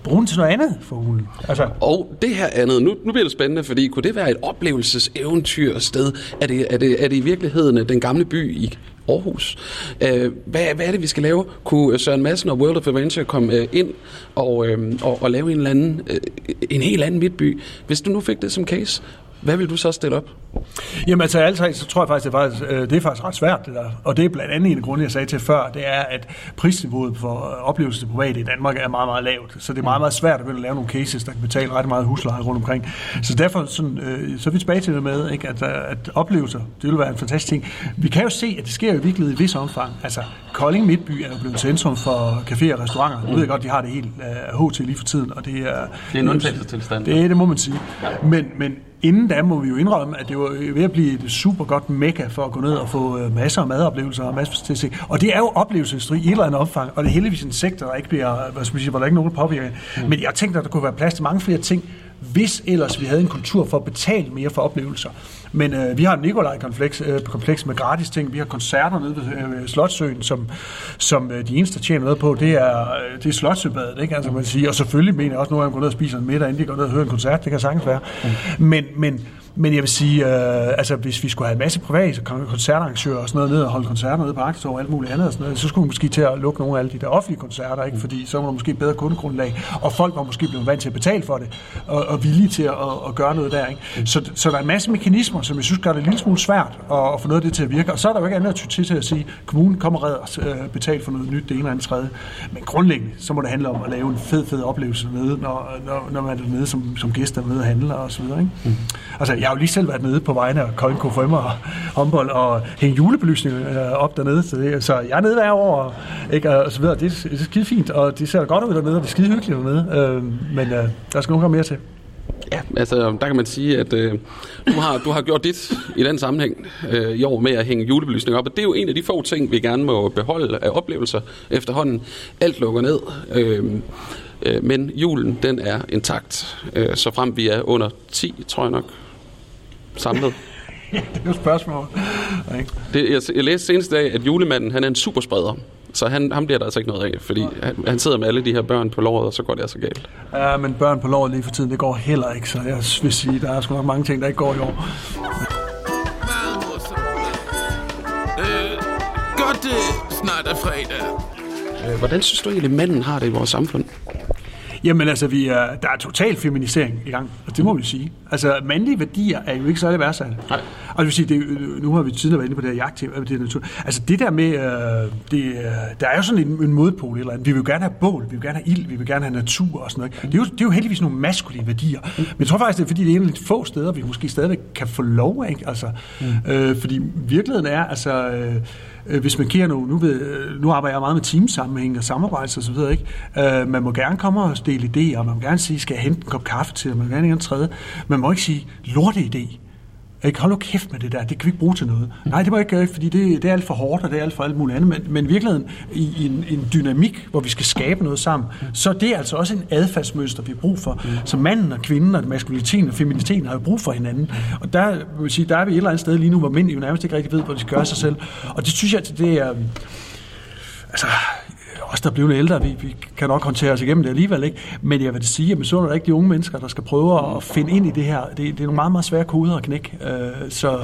bruge den til noget andet for hulen. Altså. Og det her andet, nu, nu bliver det spændende, fordi kunne det være et oplevelseseventyr sted? Er det, er, det, er det i virkeligheden den gamle by i Aarhus. Øh, hvad, hvad er det, vi skal lave? Kunne øh, Søren Madsen og World of Adventure komme øh, ind og, øh, og, og lave en, eller anden, øh, en helt anden midtby? Hvis du nu fik det som case, hvad vil du så stille op? Jamen altså, alt så tror jeg faktisk, det er faktisk, øh, det er faktisk ret svært, det der. Og det er blandt andet en af grunde, jeg sagde til før, det er, at prisniveauet for oplevelser til private i Danmark er meget, meget lavt. Så det er meget, meget svært at lave nogle cases, der kan betale ret meget husleje rundt omkring. Så derfor sådan, øh, så er vi tilbage til det med, ikke, at, at oplevelser, det vil være en fantastisk ting. Vi kan jo se, at det sker jo virkelig i vis omfang. Altså, Kolding Midtby er jo blevet centrum for caféer og restauranter. Nu ved jeg godt, de har det helt uh, HT lige for tiden, og det er... Det er en undtagelsestilstand. Det, det må man sige. Men, men inden da må vi jo indrømme, at det var ved at blive et super godt mekka for at gå ned og få øh, masser af madoplevelser og masser til at se. Og det er jo oplevelsesindustri i et eller andet omfang, og det er heldigvis en sektor, der ikke bliver, hvad skal man sige, hvor der ikke nogen, der påvirker. Mm. Men jeg tænkte, at der kunne være plads til mange flere ting, hvis ellers vi havde en kultur for at betale mere for oplevelser. Men øh, vi har Nikolaj-kompleks øh, kompleks med gratis ting. Vi har koncerter nede ved øh, Slotsøen, som, som øh, de eneste, tjener noget på, det er, øh, det er Slotsøbadet, ikke? Altså, man siger. Og selvfølgelig mener jeg også, at nogle af dem går ned og spiser en middag, inden de går ned og hører en koncert. Det kan sagtens være. Mm. Men, men men jeg vil sige, øh, altså hvis vi skulle have en masse private koncertarrangører og sådan noget ned og holde koncerter nede på Arktis og alt muligt andet, og sådan noget, så skulle vi måske til at lukke nogle af alle de der offentlige koncerter, ikke? fordi så var der måske bedre kundegrundlag, og folk var måske blevet vant til at betale for det, og, og villige til at, at, gøre noget der. Ikke? Så, så der er en masse mekanismer, som jeg synes gør det en lille smule svært at, at få noget af det til at virke, og så er der jo ikke andet at ty til at sige, at kommunen kommer og redder os, øh, betale for noget nyt, det ene eller andet tredje. Men grundlæggende, så må det handle om at lave en fed, fed oplevelse nede, når, når, når man er dernede som, som gæster nede og handler og så videre. Ikke? Mm. Altså, jeg har jo lige selv været nede på vegne af Kolding KFM og håndbold og hænge julebelysning øh, op dernede. Så, det, så jeg er nede hver år, ikke, og så videre. Det, det er skide fint, og det ser godt ud dernede, og det er skide hyggeligt dernede. Øh, men øh, der skal nogle mere til. Ja, altså der kan man sige, at øh, du, har, du har gjort dit i den sammenhæng øh, i år med at hænge julebelysning op, og det er jo en af de få ting, vi gerne må beholde af oplevelser efterhånden. Alt lukker ned, øh, øh, men julen den er intakt, øh, så frem vi er under 10, tror jeg nok, samlet. det er jo et spørgsmål. Det, jeg, jeg læste senest dag, at julemanden han er en superspreder. Så han, ham bliver der altså ikke noget af, fordi han, han sidder med alle de her børn på låret, og så går det altså galt. Ja, men børn på låret lige for tiden, det går heller ikke, så jeg vil sige, der er sgu nok mange ting, der ikke går i år. Øh, godt det snart er fredag. Øh, hvordan synes du egentlig, manden har det i vores samfund? Jamen altså, vi er, der er total feminisering i gang, og det må vi sige. Altså, mandlige værdier er jo ikke særlig værdsatte. Nej. Og det vil sige, det, nu har vi tidligere været inde på det her jagt det natur. Altså, det der med, øh, det, der er jo sådan en, en modpol eller andet. Vi vil jo gerne have bål, vi vil gerne have ild, vi vil gerne have natur og sådan noget. Det er jo, det er jo heldigvis nogle maskuline værdier. Men jeg tror faktisk, det er fordi, det er en af de få steder, vi måske stadigvæk kan få lov, ikke? Altså, mm. øh, fordi virkeligheden er, altså... Øh, øh, Øh, hvis man kigger nu, nu, ved, øh, nu arbejder jeg meget med teamsammenhæng og samarbejde og så videre, ikke? Øh, man må gerne komme og dele idéer, man må gerne sige, skal jeg hente en kop kaffe til, man må gerne en tredje. Man må ikke sige, lorte idé. Ikke? Hold nu kæft med det der, det kan vi ikke bruge til noget. Nej, det må ikke gøre, fordi det, det er alt for hårdt, og det er alt for alt muligt andet. Men, men i virkeligheden, i, i en, en dynamik, hvor vi skal skabe noget sammen, så det er altså også en adfærdsmønster, vi har brug for. Så manden og kvinden og maskuliniteten og feminiteten har jo brug for hinanden. Og der, vil sige, der er vi et eller andet sted lige nu, hvor mænd jo nærmest ikke rigtig ved, hvor de skal gøre sig selv. Og det synes jeg, det er... Altså, os, der bliver lidt ældre, vi, vi kan nok håndtere os igennem det alligevel, ikke? Men jeg vil sige, at så er der ikke de unge mennesker, der skal prøve at finde ind i det her. Det, det er nogle meget, meget svære koder at knække. Øh, så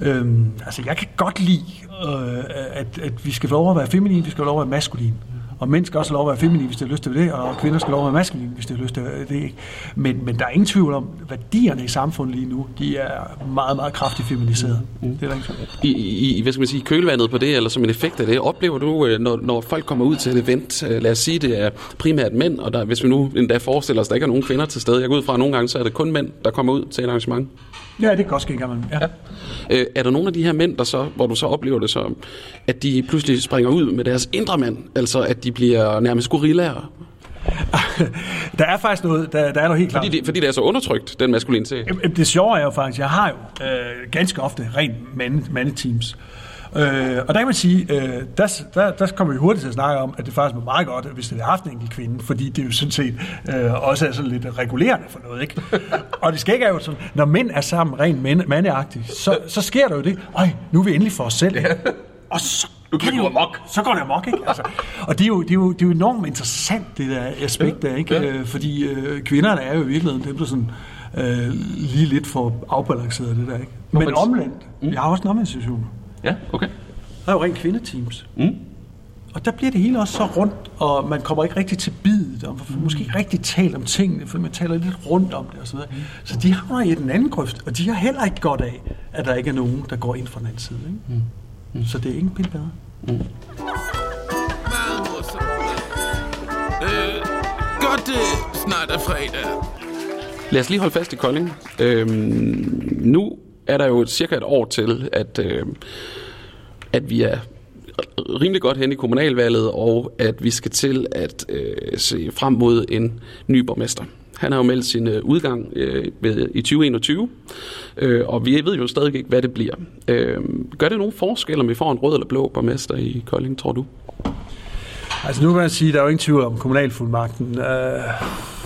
øh, altså, jeg kan godt lide, øh, at, at vi skal få lov at være feminin, vi skal få lov at være maskulin. Og mænd skal også lov at være feminine, hvis de har lyst til det, og kvinder skal lov at være maskuline, hvis de har lyst til det. Men, men der er ingen tvivl om, værdierne i samfundet lige nu, de er meget, meget kraftigt feminiseret. Mm. Det er der ingen tvivl I, i, hvad skal man sige, kølvandet på det, eller som en effekt af det, oplever du, øh, når, når folk kommer ud til et event, øh, lad os sige, det er primært mænd, og der, hvis vi nu endda forestiller os, at der ikke er nogen kvinder til stede, jeg går ud fra, at nogle gange så er det kun mænd, der kommer ud til et arrangement. Ja, det kan også ske gammel. Ja. ja. Øh, er der nogle af de her mænd, der så, hvor du så oplever det så, at de pludselig springer ud med deres indre mand, altså at de bliver nærmest gorillaer? der er faktisk noget, der, der er noget helt klart. Fordi det, fordi det er så undertrykt, den maskulinitet. Det sjove er jo faktisk, jeg har jo øh, ganske ofte rent mandeteams. Øh, og der kan man sige, øh, der, der, der kommer vi hurtigt til at snakke om, at det faktisk var meget godt, hvis det havde haft en enkelt kvinde, fordi det jo sådan set øh, også er sådan lidt regulerende for noget, ikke? og det skal ikke er jo sådan, når mænd er sammen rent mandeagtigt, så, så sker der jo det, ej, nu er vi endelig for os selv. Og så du kan jo amok. Så går det amok, ikke? Altså, og det er, jo, det, er jo, det er jo enormt interessant, det der aspekt der, ikke? Ja. Øh, fordi øh, kvinderne er jo i virkeligheden dem, der sådan øh, lige lidt for afbalanceret det der, ikke? Men omvendt, mm. jeg har også en omvendt situation. Ja, okay. Der er jo rent kvindeteams. Mm. Og der bliver det hele også så rundt, og man kommer ikke rigtig til bidet, og mm. måske ikke rigtig talt om tingene, for man taler lidt rundt om det og så videre. Mm. Så de havner i den anden grøft, og de har heller ikke godt af, at der ikke er nogen, der går ind fra den anden side. Ikke? Mm. Mm. Så det er ingen pil bedre. Mm. Øh, godt det snart er fredag. Lad os lige holde fast i Kolding. Øhm, nu er der jo cirka et år til, at, øh, at vi er rimelig godt hen i kommunalvalget, og at vi skal til at øh, se frem mod en ny borgmester. Han har jo meldt sin øh, udgang øh, ved, i 2021, øh, og vi ved jo stadig ikke, hvad det bliver. Øh, gør det nogen forskel, om vi får en rød eller blå borgmester i Kolding, tror du? Altså nu kan man sige, at der er jo ingen tvivl om kommunalfuldmagten. Øh,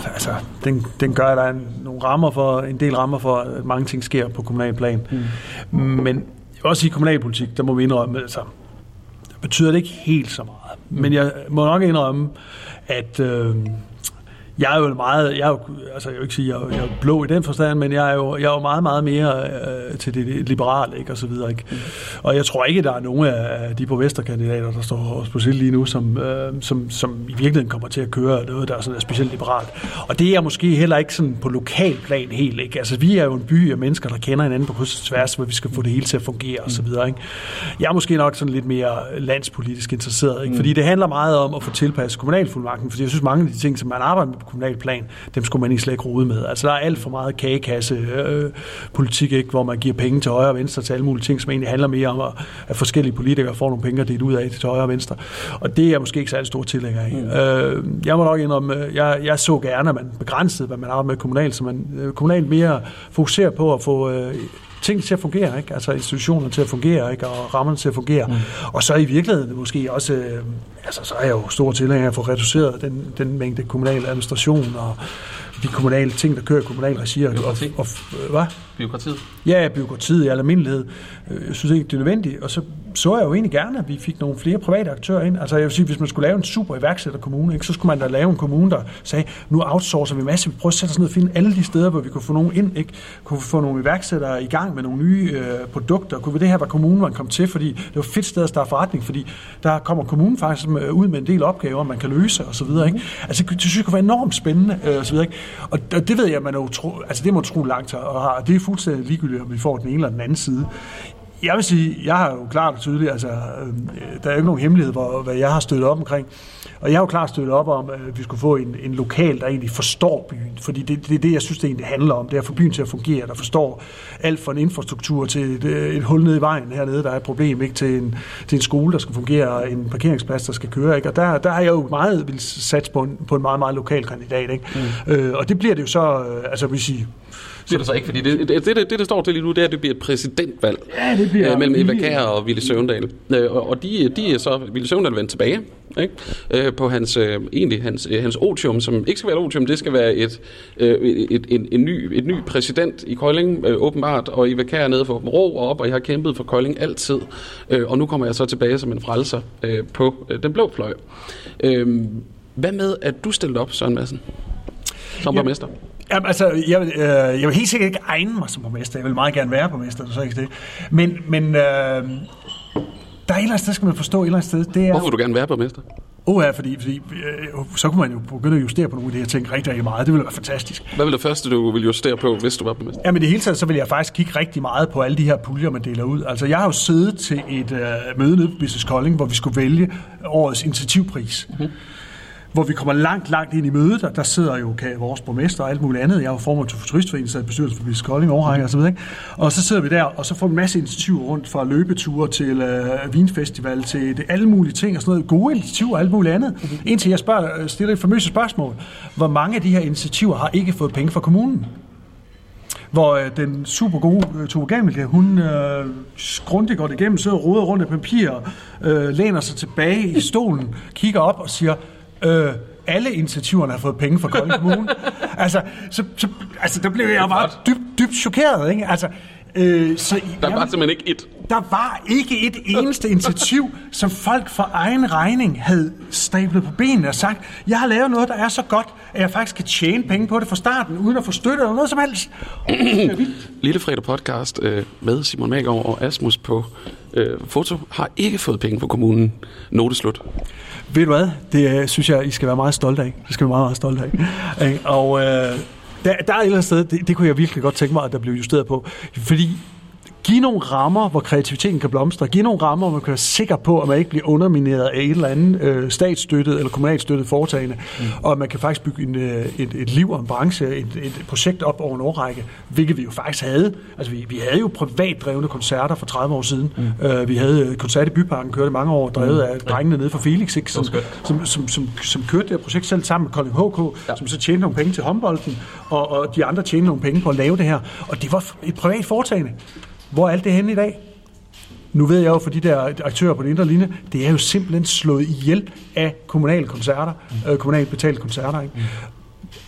altså, den, den gør, at der er en, nogle rammer for, en del rammer for, at mange ting sker på kommunalplan. Mm. Men også at kommunalpolitik, der må vi indrømme, altså, det betyder det ikke helt så meget. Mm. Men jeg må nok indrømme, at... Øh, jeg er jo meget, jeg er jo, altså jeg vil ikke sige, jeg er, jeg er blå i den forstand, men jeg er jo, jeg er jo meget, meget mere øh, til det liberale, ikke, og så videre, ikke. Mm. Og jeg tror ikke, der er nogen af de borgmesterkandidater, der står specielt lige nu, som, øh, som, som i virkeligheden kommer til at køre noget, der er sådan er specielt liberalt. Og det er måske heller ikke sådan på lokal plan helt, ikke. Altså vi er jo en by af mennesker, der kender hinanden på kryds og tværs, hvor vi skal få det hele til at fungere, og så videre, ikke. Jeg er måske nok sådan lidt mere landspolitisk interesseret, ikke. Mm. Fordi det handler meget om at få tilpasset kommunalfuldmagten, fordi jeg synes, mange af de ting, som man arbejder med kommunal plan, dem skulle man ikke slet ikke rode med. Altså, der er alt for meget kagekasse øh, politik, ikke, hvor man giver penge til højre og venstre til alle mulige ting, som egentlig handler mere om, at, at forskellige politikere får nogle penge at dele ud af til højre og venstre. Og det er jeg måske ikke særlig stor tilhænger af. Mm. Øh, jeg må nok indrømme, øh, jeg, jeg så gerne, at man begrænsede, hvad man arbejder med kommunalt, så man øh, kommunalt mere fokuserer på at få øh, ting til at fungere, ikke? altså institutioner til at fungere, ikke? og rammerne til at fungere. Mm. Og så i virkeligheden måske også, øh, altså så er jeg jo stor tilhænger få reduceret den, den mængde kommunal administration og de kommunale ting, der kører i kommunal regi. Og, og, og, hvad? Byråkratiet? Ja, byråkratiet i almindelighed. Øh, jeg synes ikke, det er nødvendigt. Og så så jeg jo egentlig gerne, at vi fik nogle flere private aktører ind. Altså jeg vil sige, hvis man skulle lave en super iværksætterkommune, ikke, så skulle man da lave en kommune, der sagde, nu outsourcer vi masse, vi prøver at sætte os ned og finde alle de steder, hvor vi kunne få nogen ind, ikke? kunne få nogle iværksættere i gang med nogle nye øh, produkter. Kunne vi det her være kommunen, man kom til, fordi det var et fedt sted at starte forretning, fordi der kommer kommunen faktisk øh, ud med en del opgaver, man kan løse og så videre. Ikke? Altså det synes jeg kunne være enormt spændende øh, og så videre. Ikke? Og det ved jeg, man er utro, altså det må tro langt, og det er fuldstændig ligegyldigt, om vi får den ene eller den anden side. Jeg vil sige, jeg har jo klart og tydeligt, altså, øh, der er jo ikke nogen hemmelighed, hvor, hvad jeg har støttet op omkring. Og jeg har jo klart støttet op om, at vi skulle få en, en lokal, der egentlig forstår byen. Fordi det, det er det, jeg synes, det egentlig handler om. Det er at få byen til at fungere, der forstår alt fra en infrastruktur til et, et hul ned i vejen hernede, der er et problem, ikke til en, til en skole, der skal fungere, en parkeringsplads, der skal køre. Ikke? Og der, der har jeg jo meget vil satse på en, på en meget, meget lokal kandidat. Ikke? Mm. Øh, og det bliver det jo så, øh, altså vil sige, bliver det så ikke, fordi det, det, det, det, det står til lige nu, det er, at det bliver et præsidentvalg ja, det bliver øh, mellem Eva Kær og Ville Søvndal. Øh, og de, de er så, Ville Søvndal vendt tilbage ikke? Øh, på hans, øh, egentlig hans, øh, hans otium, som ikke skal være et otium, det skal være et, øh, et, et, en, en ny, et ny præsident i Kolding, øh, åbenbart, og Eva Kær er nede for ro og op, og jeg har kæmpet for Kolding altid. Øh, og nu kommer jeg så tilbage som en frelser øh, på øh, den blå fløj. Øh, hvad med, at du stillede op, Søren Madsen, som borgmester? Jamen, altså, jeg, vil, øh, jeg vil helt sikkert ikke egne mig som borgmester. Jeg vil meget gerne være borgmester, så ikke det. Men, men øh, der er et eller andet sted, skal man forstå et eller andet sted. Det er, Hvorfor vil du gerne være borgmester? Oh ja, fordi, fordi øh, så kunne man jo begynde at justere på nogle af de her ting rigtig, rigtig meget. Det ville være fantastisk. Hvad ville det første, du ville justere på, hvis du var borgmester? Jamen i det hele taget, så vil jeg faktisk kigge rigtig meget på alle de her puljer, man deler ud. Altså jeg har jo siddet til et øh, møde nede på Business Kolding, hvor vi skulle vælge årets initiativpris. Mm-hmm hvor vi kommer langt, langt ind i mødet, og der sidder jo kan, vores borgmester og alt muligt andet. Jeg er jo formand for turistforeningen, så er bestyrelse for Bisk Kolding, overrækker og så videre. Ikke? Og så sidder vi der, og så får vi en masse initiativer rundt fra løbeture til uh, vinfestival til det, alle mulige ting og sådan noget. Gode initiativer og alt muligt andet. Mm-hmm. Indtil jeg spørger, øh, stiller et famøse spørgsmål. Hvor mange af de her initiativer har ikke fået penge fra kommunen? hvor øh, den super gode øh, Tove Gamelke, hun øh, grundigt går det igennem, sidder og roder rundt i papir, øh, læner sig tilbage i stolen, kigger op og siger, øh, alle initiativerne har fået penge fra Kolding Kommune. altså, så, så, altså, der blev jeg bare dybt, dybt chokeret. Ikke? Altså, øh, så, der var simpelthen ikke et. Der var ikke et eneste initiativ, som folk for egen regning havde stablet på benene og sagt, jeg har lavet noget, der er så godt, at jeg faktisk kan tjene penge på det fra starten, uden at få støtte eller noget som helst. Lille fredag podcast øh, med Simon Magård og Asmus på øh, foto har ikke fået penge fra kommunen. Noteslut. Ved du hvad? Det øh, synes jeg, I skal være meget stolte af. Det skal vi meget, meget stolte af. og øh, der, der er et eller andet sted, det, det kunne jeg virkelig godt tænke mig, at der blev justeret på. Fordi give nogle rammer, hvor kreativiteten kan blomstre. Give nogle rammer, hvor man kan være sikker på, at man ikke bliver undermineret af et eller andet øh, statsstøttet eller kommunalt støttet foretagende. Mm. Og man kan faktisk bygge en, øh, et, et liv og en branche, et, et projekt op over en årrække, hvilket vi jo faktisk havde. Altså vi, vi havde jo privat drevne koncerter for 30 år siden. Mm. Øh, vi havde koncert i Byparken, kørte mange år, drevet mm. af drengene nede fra Felix, ikke, som, som, som, som, som kørte det her projekt selv sammen med Colin HK, ja. som så tjente nogle penge til håndbolden, og, og de andre tjente nogle penge på at lave det her. Og det var et privat foretagende. Hvor er alt det henne i dag? Nu ved jeg jo, for de der aktører på den indre linje, det er jo simpelthen slået ihjel af kommunale koncerter, mm. øh, kommunalt betalte koncerter. Ikke? Mm.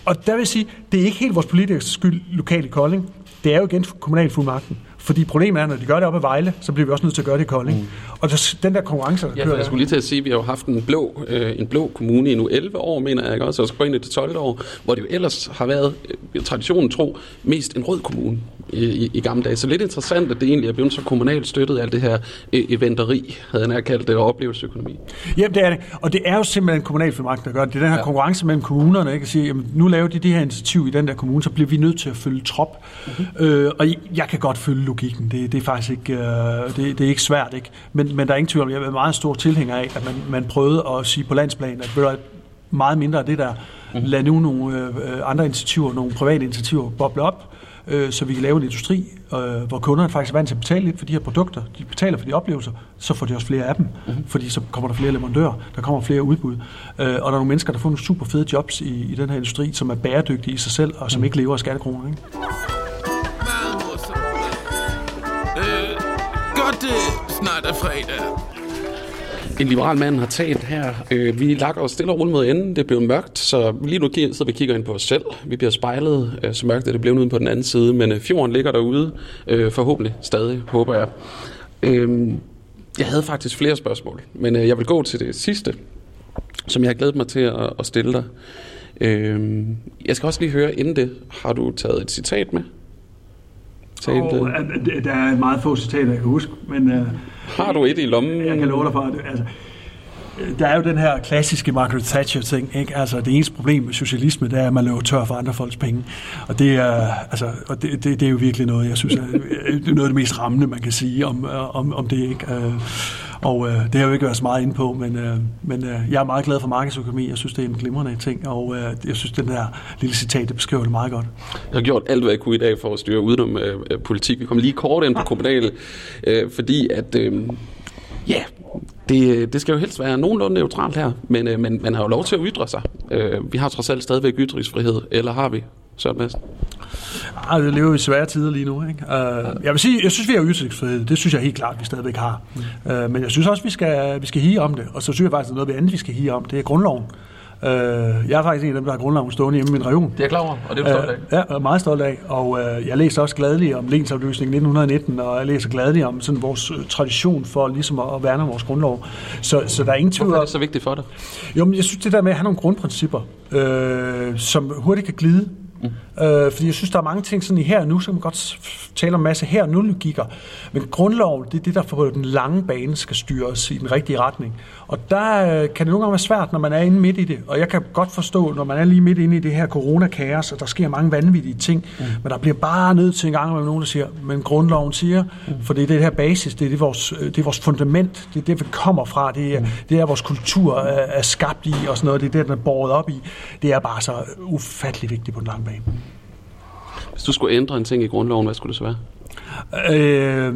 Og der vil jeg sige, det er ikke helt vores politikers skyld lokalt i Kolding. Det er jo igen kommunalfuldmagten. Fordi problemet er, at når de gør det op i Vejle, så bliver vi også nødt til at gøre det i Kolding. Mm. Og der, den der konkurrence, der Ja, kører jeg skulle lige til at sige, at vi har jo haft en blå, øh, en blå kommune i nu 11 år, mener jeg ikke også, og så går ind i det 12 år, hvor det jo ellers har været, øh, traditionen tro, mest en rød kommune i, i, i gamle dage. Så lidt interessant, at det egentlig er blevet så kommunalt støttet, alt det her øh, eventeri, havde jeg nær kaldt det, og oplevelsesøkonomi. Jamen, det er det. Og det er jo simpelthen kommunalfuldmagt, der gør det. Det er den her Ja. konkurrence mellem kommunerne, ikke? At sige, jamen, nu laver de det her initiativ i den der kommune, så bliver vi nødt til at følge trop. Mm-hmm. Øh, og jeg- jeg kan godt følge logikken. Det, det er faktisk ikke, øh, det, det er ikke svært, ikke? Men, men der er ingen tvivl om, jeg er meget stor tilhænger af, at man, man prøvede at sige på landsplan, at ved du meget mindre af det der, mm-hmm. lad nu nogle øh, øh, andre initiativer, nogle private initiativer boble op, øh, så vi kan lave en industri, øh, hvor kunderne faktisk er vant til at betale lidt for de her produkter. De betaler for de oplevelser, så får de også flere af dem, mm-hmm. fordi så kommer der flere leverandører, der kommer flere udbud. Øh, og der er nogle mennesker, der får nogle super fede jobs i, i den her industri, som er bæredygtige i sig selv, og som ikke lever af skattekroner. Ikke? Snart er fredag. En liberal mand har talt her. Øh, vi lakker os stille og roligt mod enden. Det blev mørkt, så lige nu sidder vi kigger ind på os selv. Vi bliver spejlet, øh, så mørkt er det blevet ude på den anden side. Men øh, fjorden ligger derude, øh, forhåbentlig stadig, håber jeg. Øh, jeg havde faktisk flere spørgsmål, men øh, jeg vil gå til det sidste, som jeg har glædet mig til at, at stille dig. Øh, jeg skal også lige høre, inden det, har du taget et citat med? Talt, Og, øh, øh, der er meget få citater, jeg kan huske, men øh, har du et i lommen? jeg kan love dig for, at det, altså, øh, der er jo den her klassiske Margaret Thatcher-ting, ikke? Altså, det eneste problem med socialisme, det er, at man løber tør for andre folks penge. Og det er, altså, og det, det, det er jo virkelig noget, jeg synes, er, det er noget af det mest rammende, man kan sige om, øh, om, om det, ikke? Og øh, det har jeg jo ikke været så meget inde på, men, øh, men øh, jeg er meget glad for markedsøkonomi. Jeg synes, det er en glimrende ting, og øh, jeg synes, den der lille citat, det beskriver det meget godt. Jeg har gjort alt, hvad jeg kunne i dag for at styre udenom øh, politik. Vi kom lige kort ind på kommunal, øh, fordi at, øh, ja, det, det skal jo helst være nogenlunde neutralt her, men, øh, men man har jo lov til at ytre sig. Øh, vi har trods alt stadigvæk ytringsfrihed, eller har vi? Søren Madsen? Ah, det lever i svære tider lige nu. Ikke? Uh, jeg vil sige, jeg synes, vi har ytringsfrihed. Det synes jeg helt klart, vi stadigvæk har. Mm. Uh, men jeg synes også, vi skal, vi skal hige om det. Og så synes jeg faktisk, at noget andet, vi skal hige om, det er grundloven. Uh, jeg er faktisk en af dem, der har grundloven stående hjemme i min region. Det er jeg klar over, og det er du stolt af. Øh, ja, jeg er meget stolt af, og øh, jeg læser også gladeligt om lensafløsningen 1919, og jeg læser gladeligt om sådan vores øh, tradition for ligesom at, at værne om vores grundlov. Så, så der er ingen tvivl Hvorfor er det så vigtigt for dig? Jo, men jeg synes det der med at have nogle grundprincipper, øh, som hurtigt kan glide. Mm. Øh, fordi jeg synes, der er mange ting sådan i her og nu, så kan man godt tale om en masse her og nu logikker. Men grundlov, det er det, der på den lange bane skal styres i den rigtige retning. Og der øh, kan det nogle gange være svært, når man er inde midt i det. Og jeg kan godt forstå, når man er lige midt inde i det her coronakaos, og der sker mange vanvittige ting. Mm. Men der bliver bare nødt til en gang med nogen, der siger, men grundloven siger, mm. for det er det her basis, det er, det vores, øh, det er vores fundament, det er det, vi kommer fra, det er, mm. det er vores kultur er, er skabt i, og sådan noget, det er det, den er båret op i. Det er bare så ufattelig vigtigt på den lange bane. Du skulle ændre en ting i grundloven, hvad skulle det så være? Øh,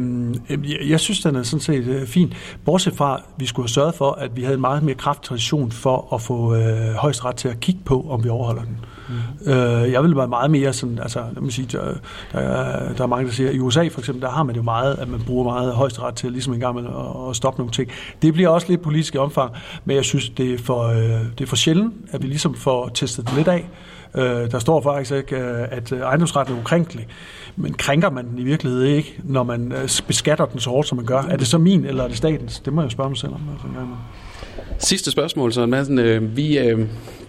jeg, jeg synes, den er sådan set øh, fin. Bortset fra, at vi skulle have sørget for, at vi havde en meget mere kraftig tradition for at få øh, højesteret til at kigge på, om vi overholder den. Mm. Øh, jeg vil være meget mere sådan, altså, lad mig sige, der, der, er, der er mange, der siger, i USA for eksempel, der har man det jo meget, at man bruger meget højesteret til ligesom en gang at, at stoppe nogle ting. Det bliver også lidt politisk i omfang, men jeg synes, det er for, øh, det er for sjældent, at vi ligesom får testet det lidt af. Øh, der står faktisk ikke, øh, at øh, ejendomsretten er ukrænkelig, men krænker man den i virkeligheden ikke, når man øh, beskatter den så hårdt, som man gør? Er det så min, eller er det statens? Det må jeg spørge mig selv om. Altså, en gang imellem. Sidste spørgsmål, så Madsen. Øh, vi, øh,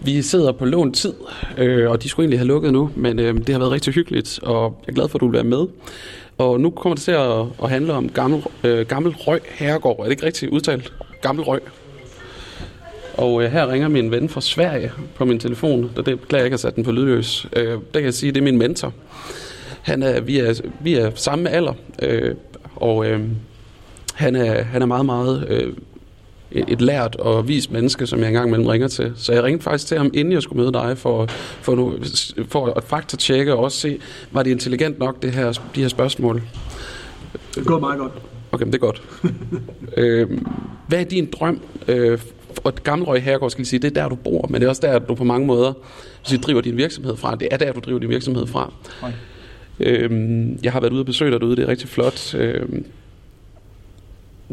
vi sidder på lån tid, øh, og de skulle egentlig have lukket nu, men øh, det har været rigtig hyggeligt, og jeg er glad for, at du vil være med. Og nu kommer det til at, at handle om gammel, øh, gammel Røg Herregård. Er det ikke rigtigt udtalt? Gammel Røg. Og øh, her ringer min ven fra Sverige på min telefon, og det beklager jeg ikke at sætte den på lydløs. Øh, der kan jeg sige, at det er min mentor. Han er, vi, er, vi er samme alder, øh, og øh, han, er, han er meget, meget øh, et et lært og vist menneske, som jeg engang imellem ringer til. Så jeg ringede faktisk til ham, inden jeg skulle møde dig, for, for, nu, for at faktatjekke og også se, var det intelligent nok, det her, de her spørgsmål. Det går meget godt. Okay, men det er godt. øh, hvad er din drøm? Øh, og Gammelrøg Herregård skal lige sige, det er der, du bor, men det er også der, du på mange måder så driver din virksomhed fra. Det er der, du driver din virksomhed fra. Øh, jeg har været ude og besøge dig derude, det er rigtig flot. Øh,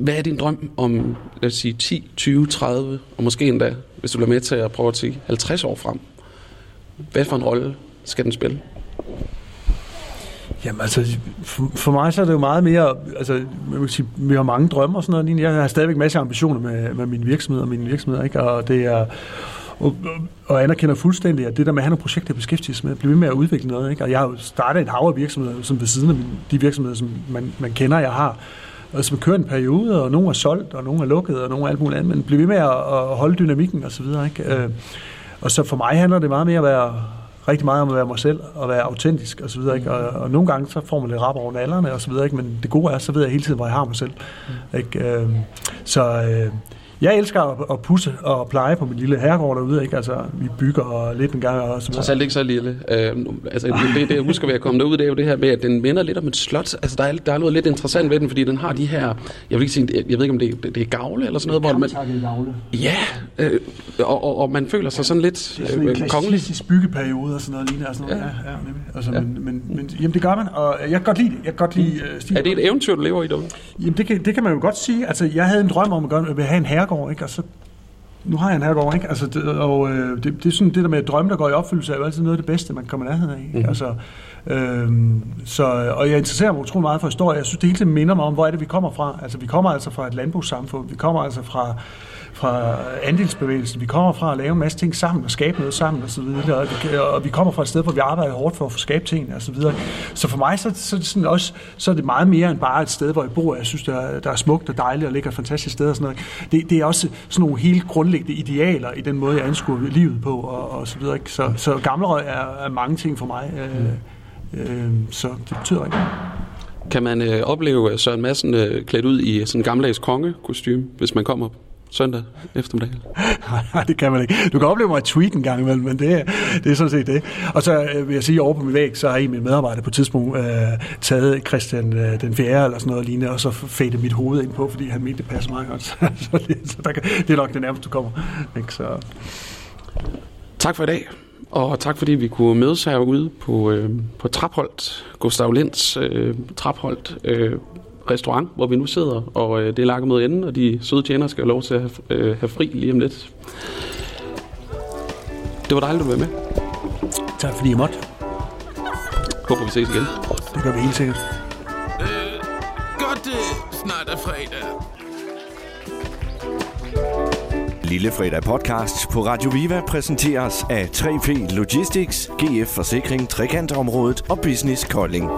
hvad er din drøm om, lad os sige, 10, 20, 30, og måske endda, hvis du bliver med til at prøve at sige 50 år frem? Hvad for en rolle skal den spille? Jamen altså, for, for mig så er det jo meget mere, altså, man vil sige, vi har mange drømme og sådan noget. Jeg har stadigvæk masser af ambitioner med, med min virksomhed og mine virksomheder, ikke? Og det er, og, og anerkender fuldstændig, at det der med at have nogle projekter at beskæftige sig med, blive ved med at udvikle noget. Ikke? Og jeg har jo startet et hav af virksomheder, som ved siden af de virksomheder, som man, man kender, jeg har, og som kører en periode, og nogle er solgt, og nogle er lukket, og nogle er alt muligt andet, men blive ved med at, at holde dynamikken og så videre. Ikke? Øh, og så for mig handler det meget mere at være rigtig meget om at være mig selv og være autentisk og så videre, ikke? Og, og nogle gange så får man lidt rap over nallerne og så videre, ikke? men det gode er, så ved jeg hele tiden, hvor jeg har mig selv. Mm. Ikke? Øh, så øh, jeg elsker at, at pusse og pleje på min lille herregård derude, ikke? Altså, vi bygger lidt en gang og så videre. Så ikke så lille. Øh, altså, det, det, jeg husker ved at komme derud, det er jo det her med, at den minder lidt om et slot. Altså, der er, der er noget lidt interessant ved den, fordi den har de her, jeg vil ikke sige, jeg ved ikke, om det, det, det er gavle eller sådan noget. Hvor man, gavle. Ja, øh, og, og, og, man føler sig sådan lidt det er sådan øh, en kongelig. byggeperiode og sådan noget lignende. Sådan noget. Ja. Ja, ja, altså, ja. Men, men, men, jamen, det gør man, og jeg kan godt lide det. Jeg kan godt lide uh, Er det et eventyr, du lever i derude? Jamen, det kan, det kan man jo godt sige. Altså, jeg havde en drøm om at, gøre, at have en herregård, ikke? og så nu har jeg en herregård, ikke? Altså, det, og øh, det, det er sådan, det der med at drømme, der går i opfyldelse, er jo altid noget af det bedste, man kommer nærheden af. Mm-hmm. Altså, øh, så, og jeg interesserer mig utrolig meget for historie. Jeg synes, det hele tiden minder mig om, hvor er det, vi kommer fra. Altså, vi kommer altså fra et landbrugssamfund. Vi kommer altså fra fra andelsbevægelsen. Vi kommer fra at lave en masse ting sammen og skabe noget sammen og så videre. Og, vi, og vi kommer fra et sted, hvor vi arbejder hårdt for at få skabt ting og så videre. Så for mig så, så, sådan også, så er det meget mere end bare et sted, hvor jeg bor. Jeg synes, der er, der er smukt og dejligt og ligger et fantastisk sted og sådan noget. Det, det er også sådan nogle helt grundlæggende idealer i den måde, jeg anskuer livet på og, og så videre. Ikke? Så, så Gamlerød er, er mange ting for mig. Øh, øh, så det betyder ikke kan man øh, opleve øh, Søren Madsen øh, klædt ud i sådan en gammeldags kongekostyme, hvis man kommer søndag eftermiddag? Nej, det kan man ikke. Du kan opleve mig at tweet en gang imellem, men det, det er sådan set det. Og så øh, vil jeg sige, over på min væg, så har en af mine medarbejdere på et tidspunkt øh, taget Christian øh, den 4. eller sådan noget lignende, og så fadet mit hoved ind på, fordi han mente, det passer meget godt. så det, så der kan, det er nok det nærmeste, du kommer. Ikke? Så. Tak for i dag. Og tak fordi vi kunne mødes herude på, øh, på Trapholdt, Gustav Linds øh, Trapholdt, øh, restaurant, hvor vi nu sidder, og øh, det er lagt mod enden, og de søde tjenere skal have lov til at have, øh, have fri lige om lidt. Det var dejligt, at du var med. Tak fordi I måtte. Håber, vi ses igen. Det gør vi helt sikkert. Øh, godt øh, snart er fredag. Lille Fredag podcast på Radio Viva præsenteres af 3P Logistics, GF Forsikring, Trekantområdet og Business Kolding.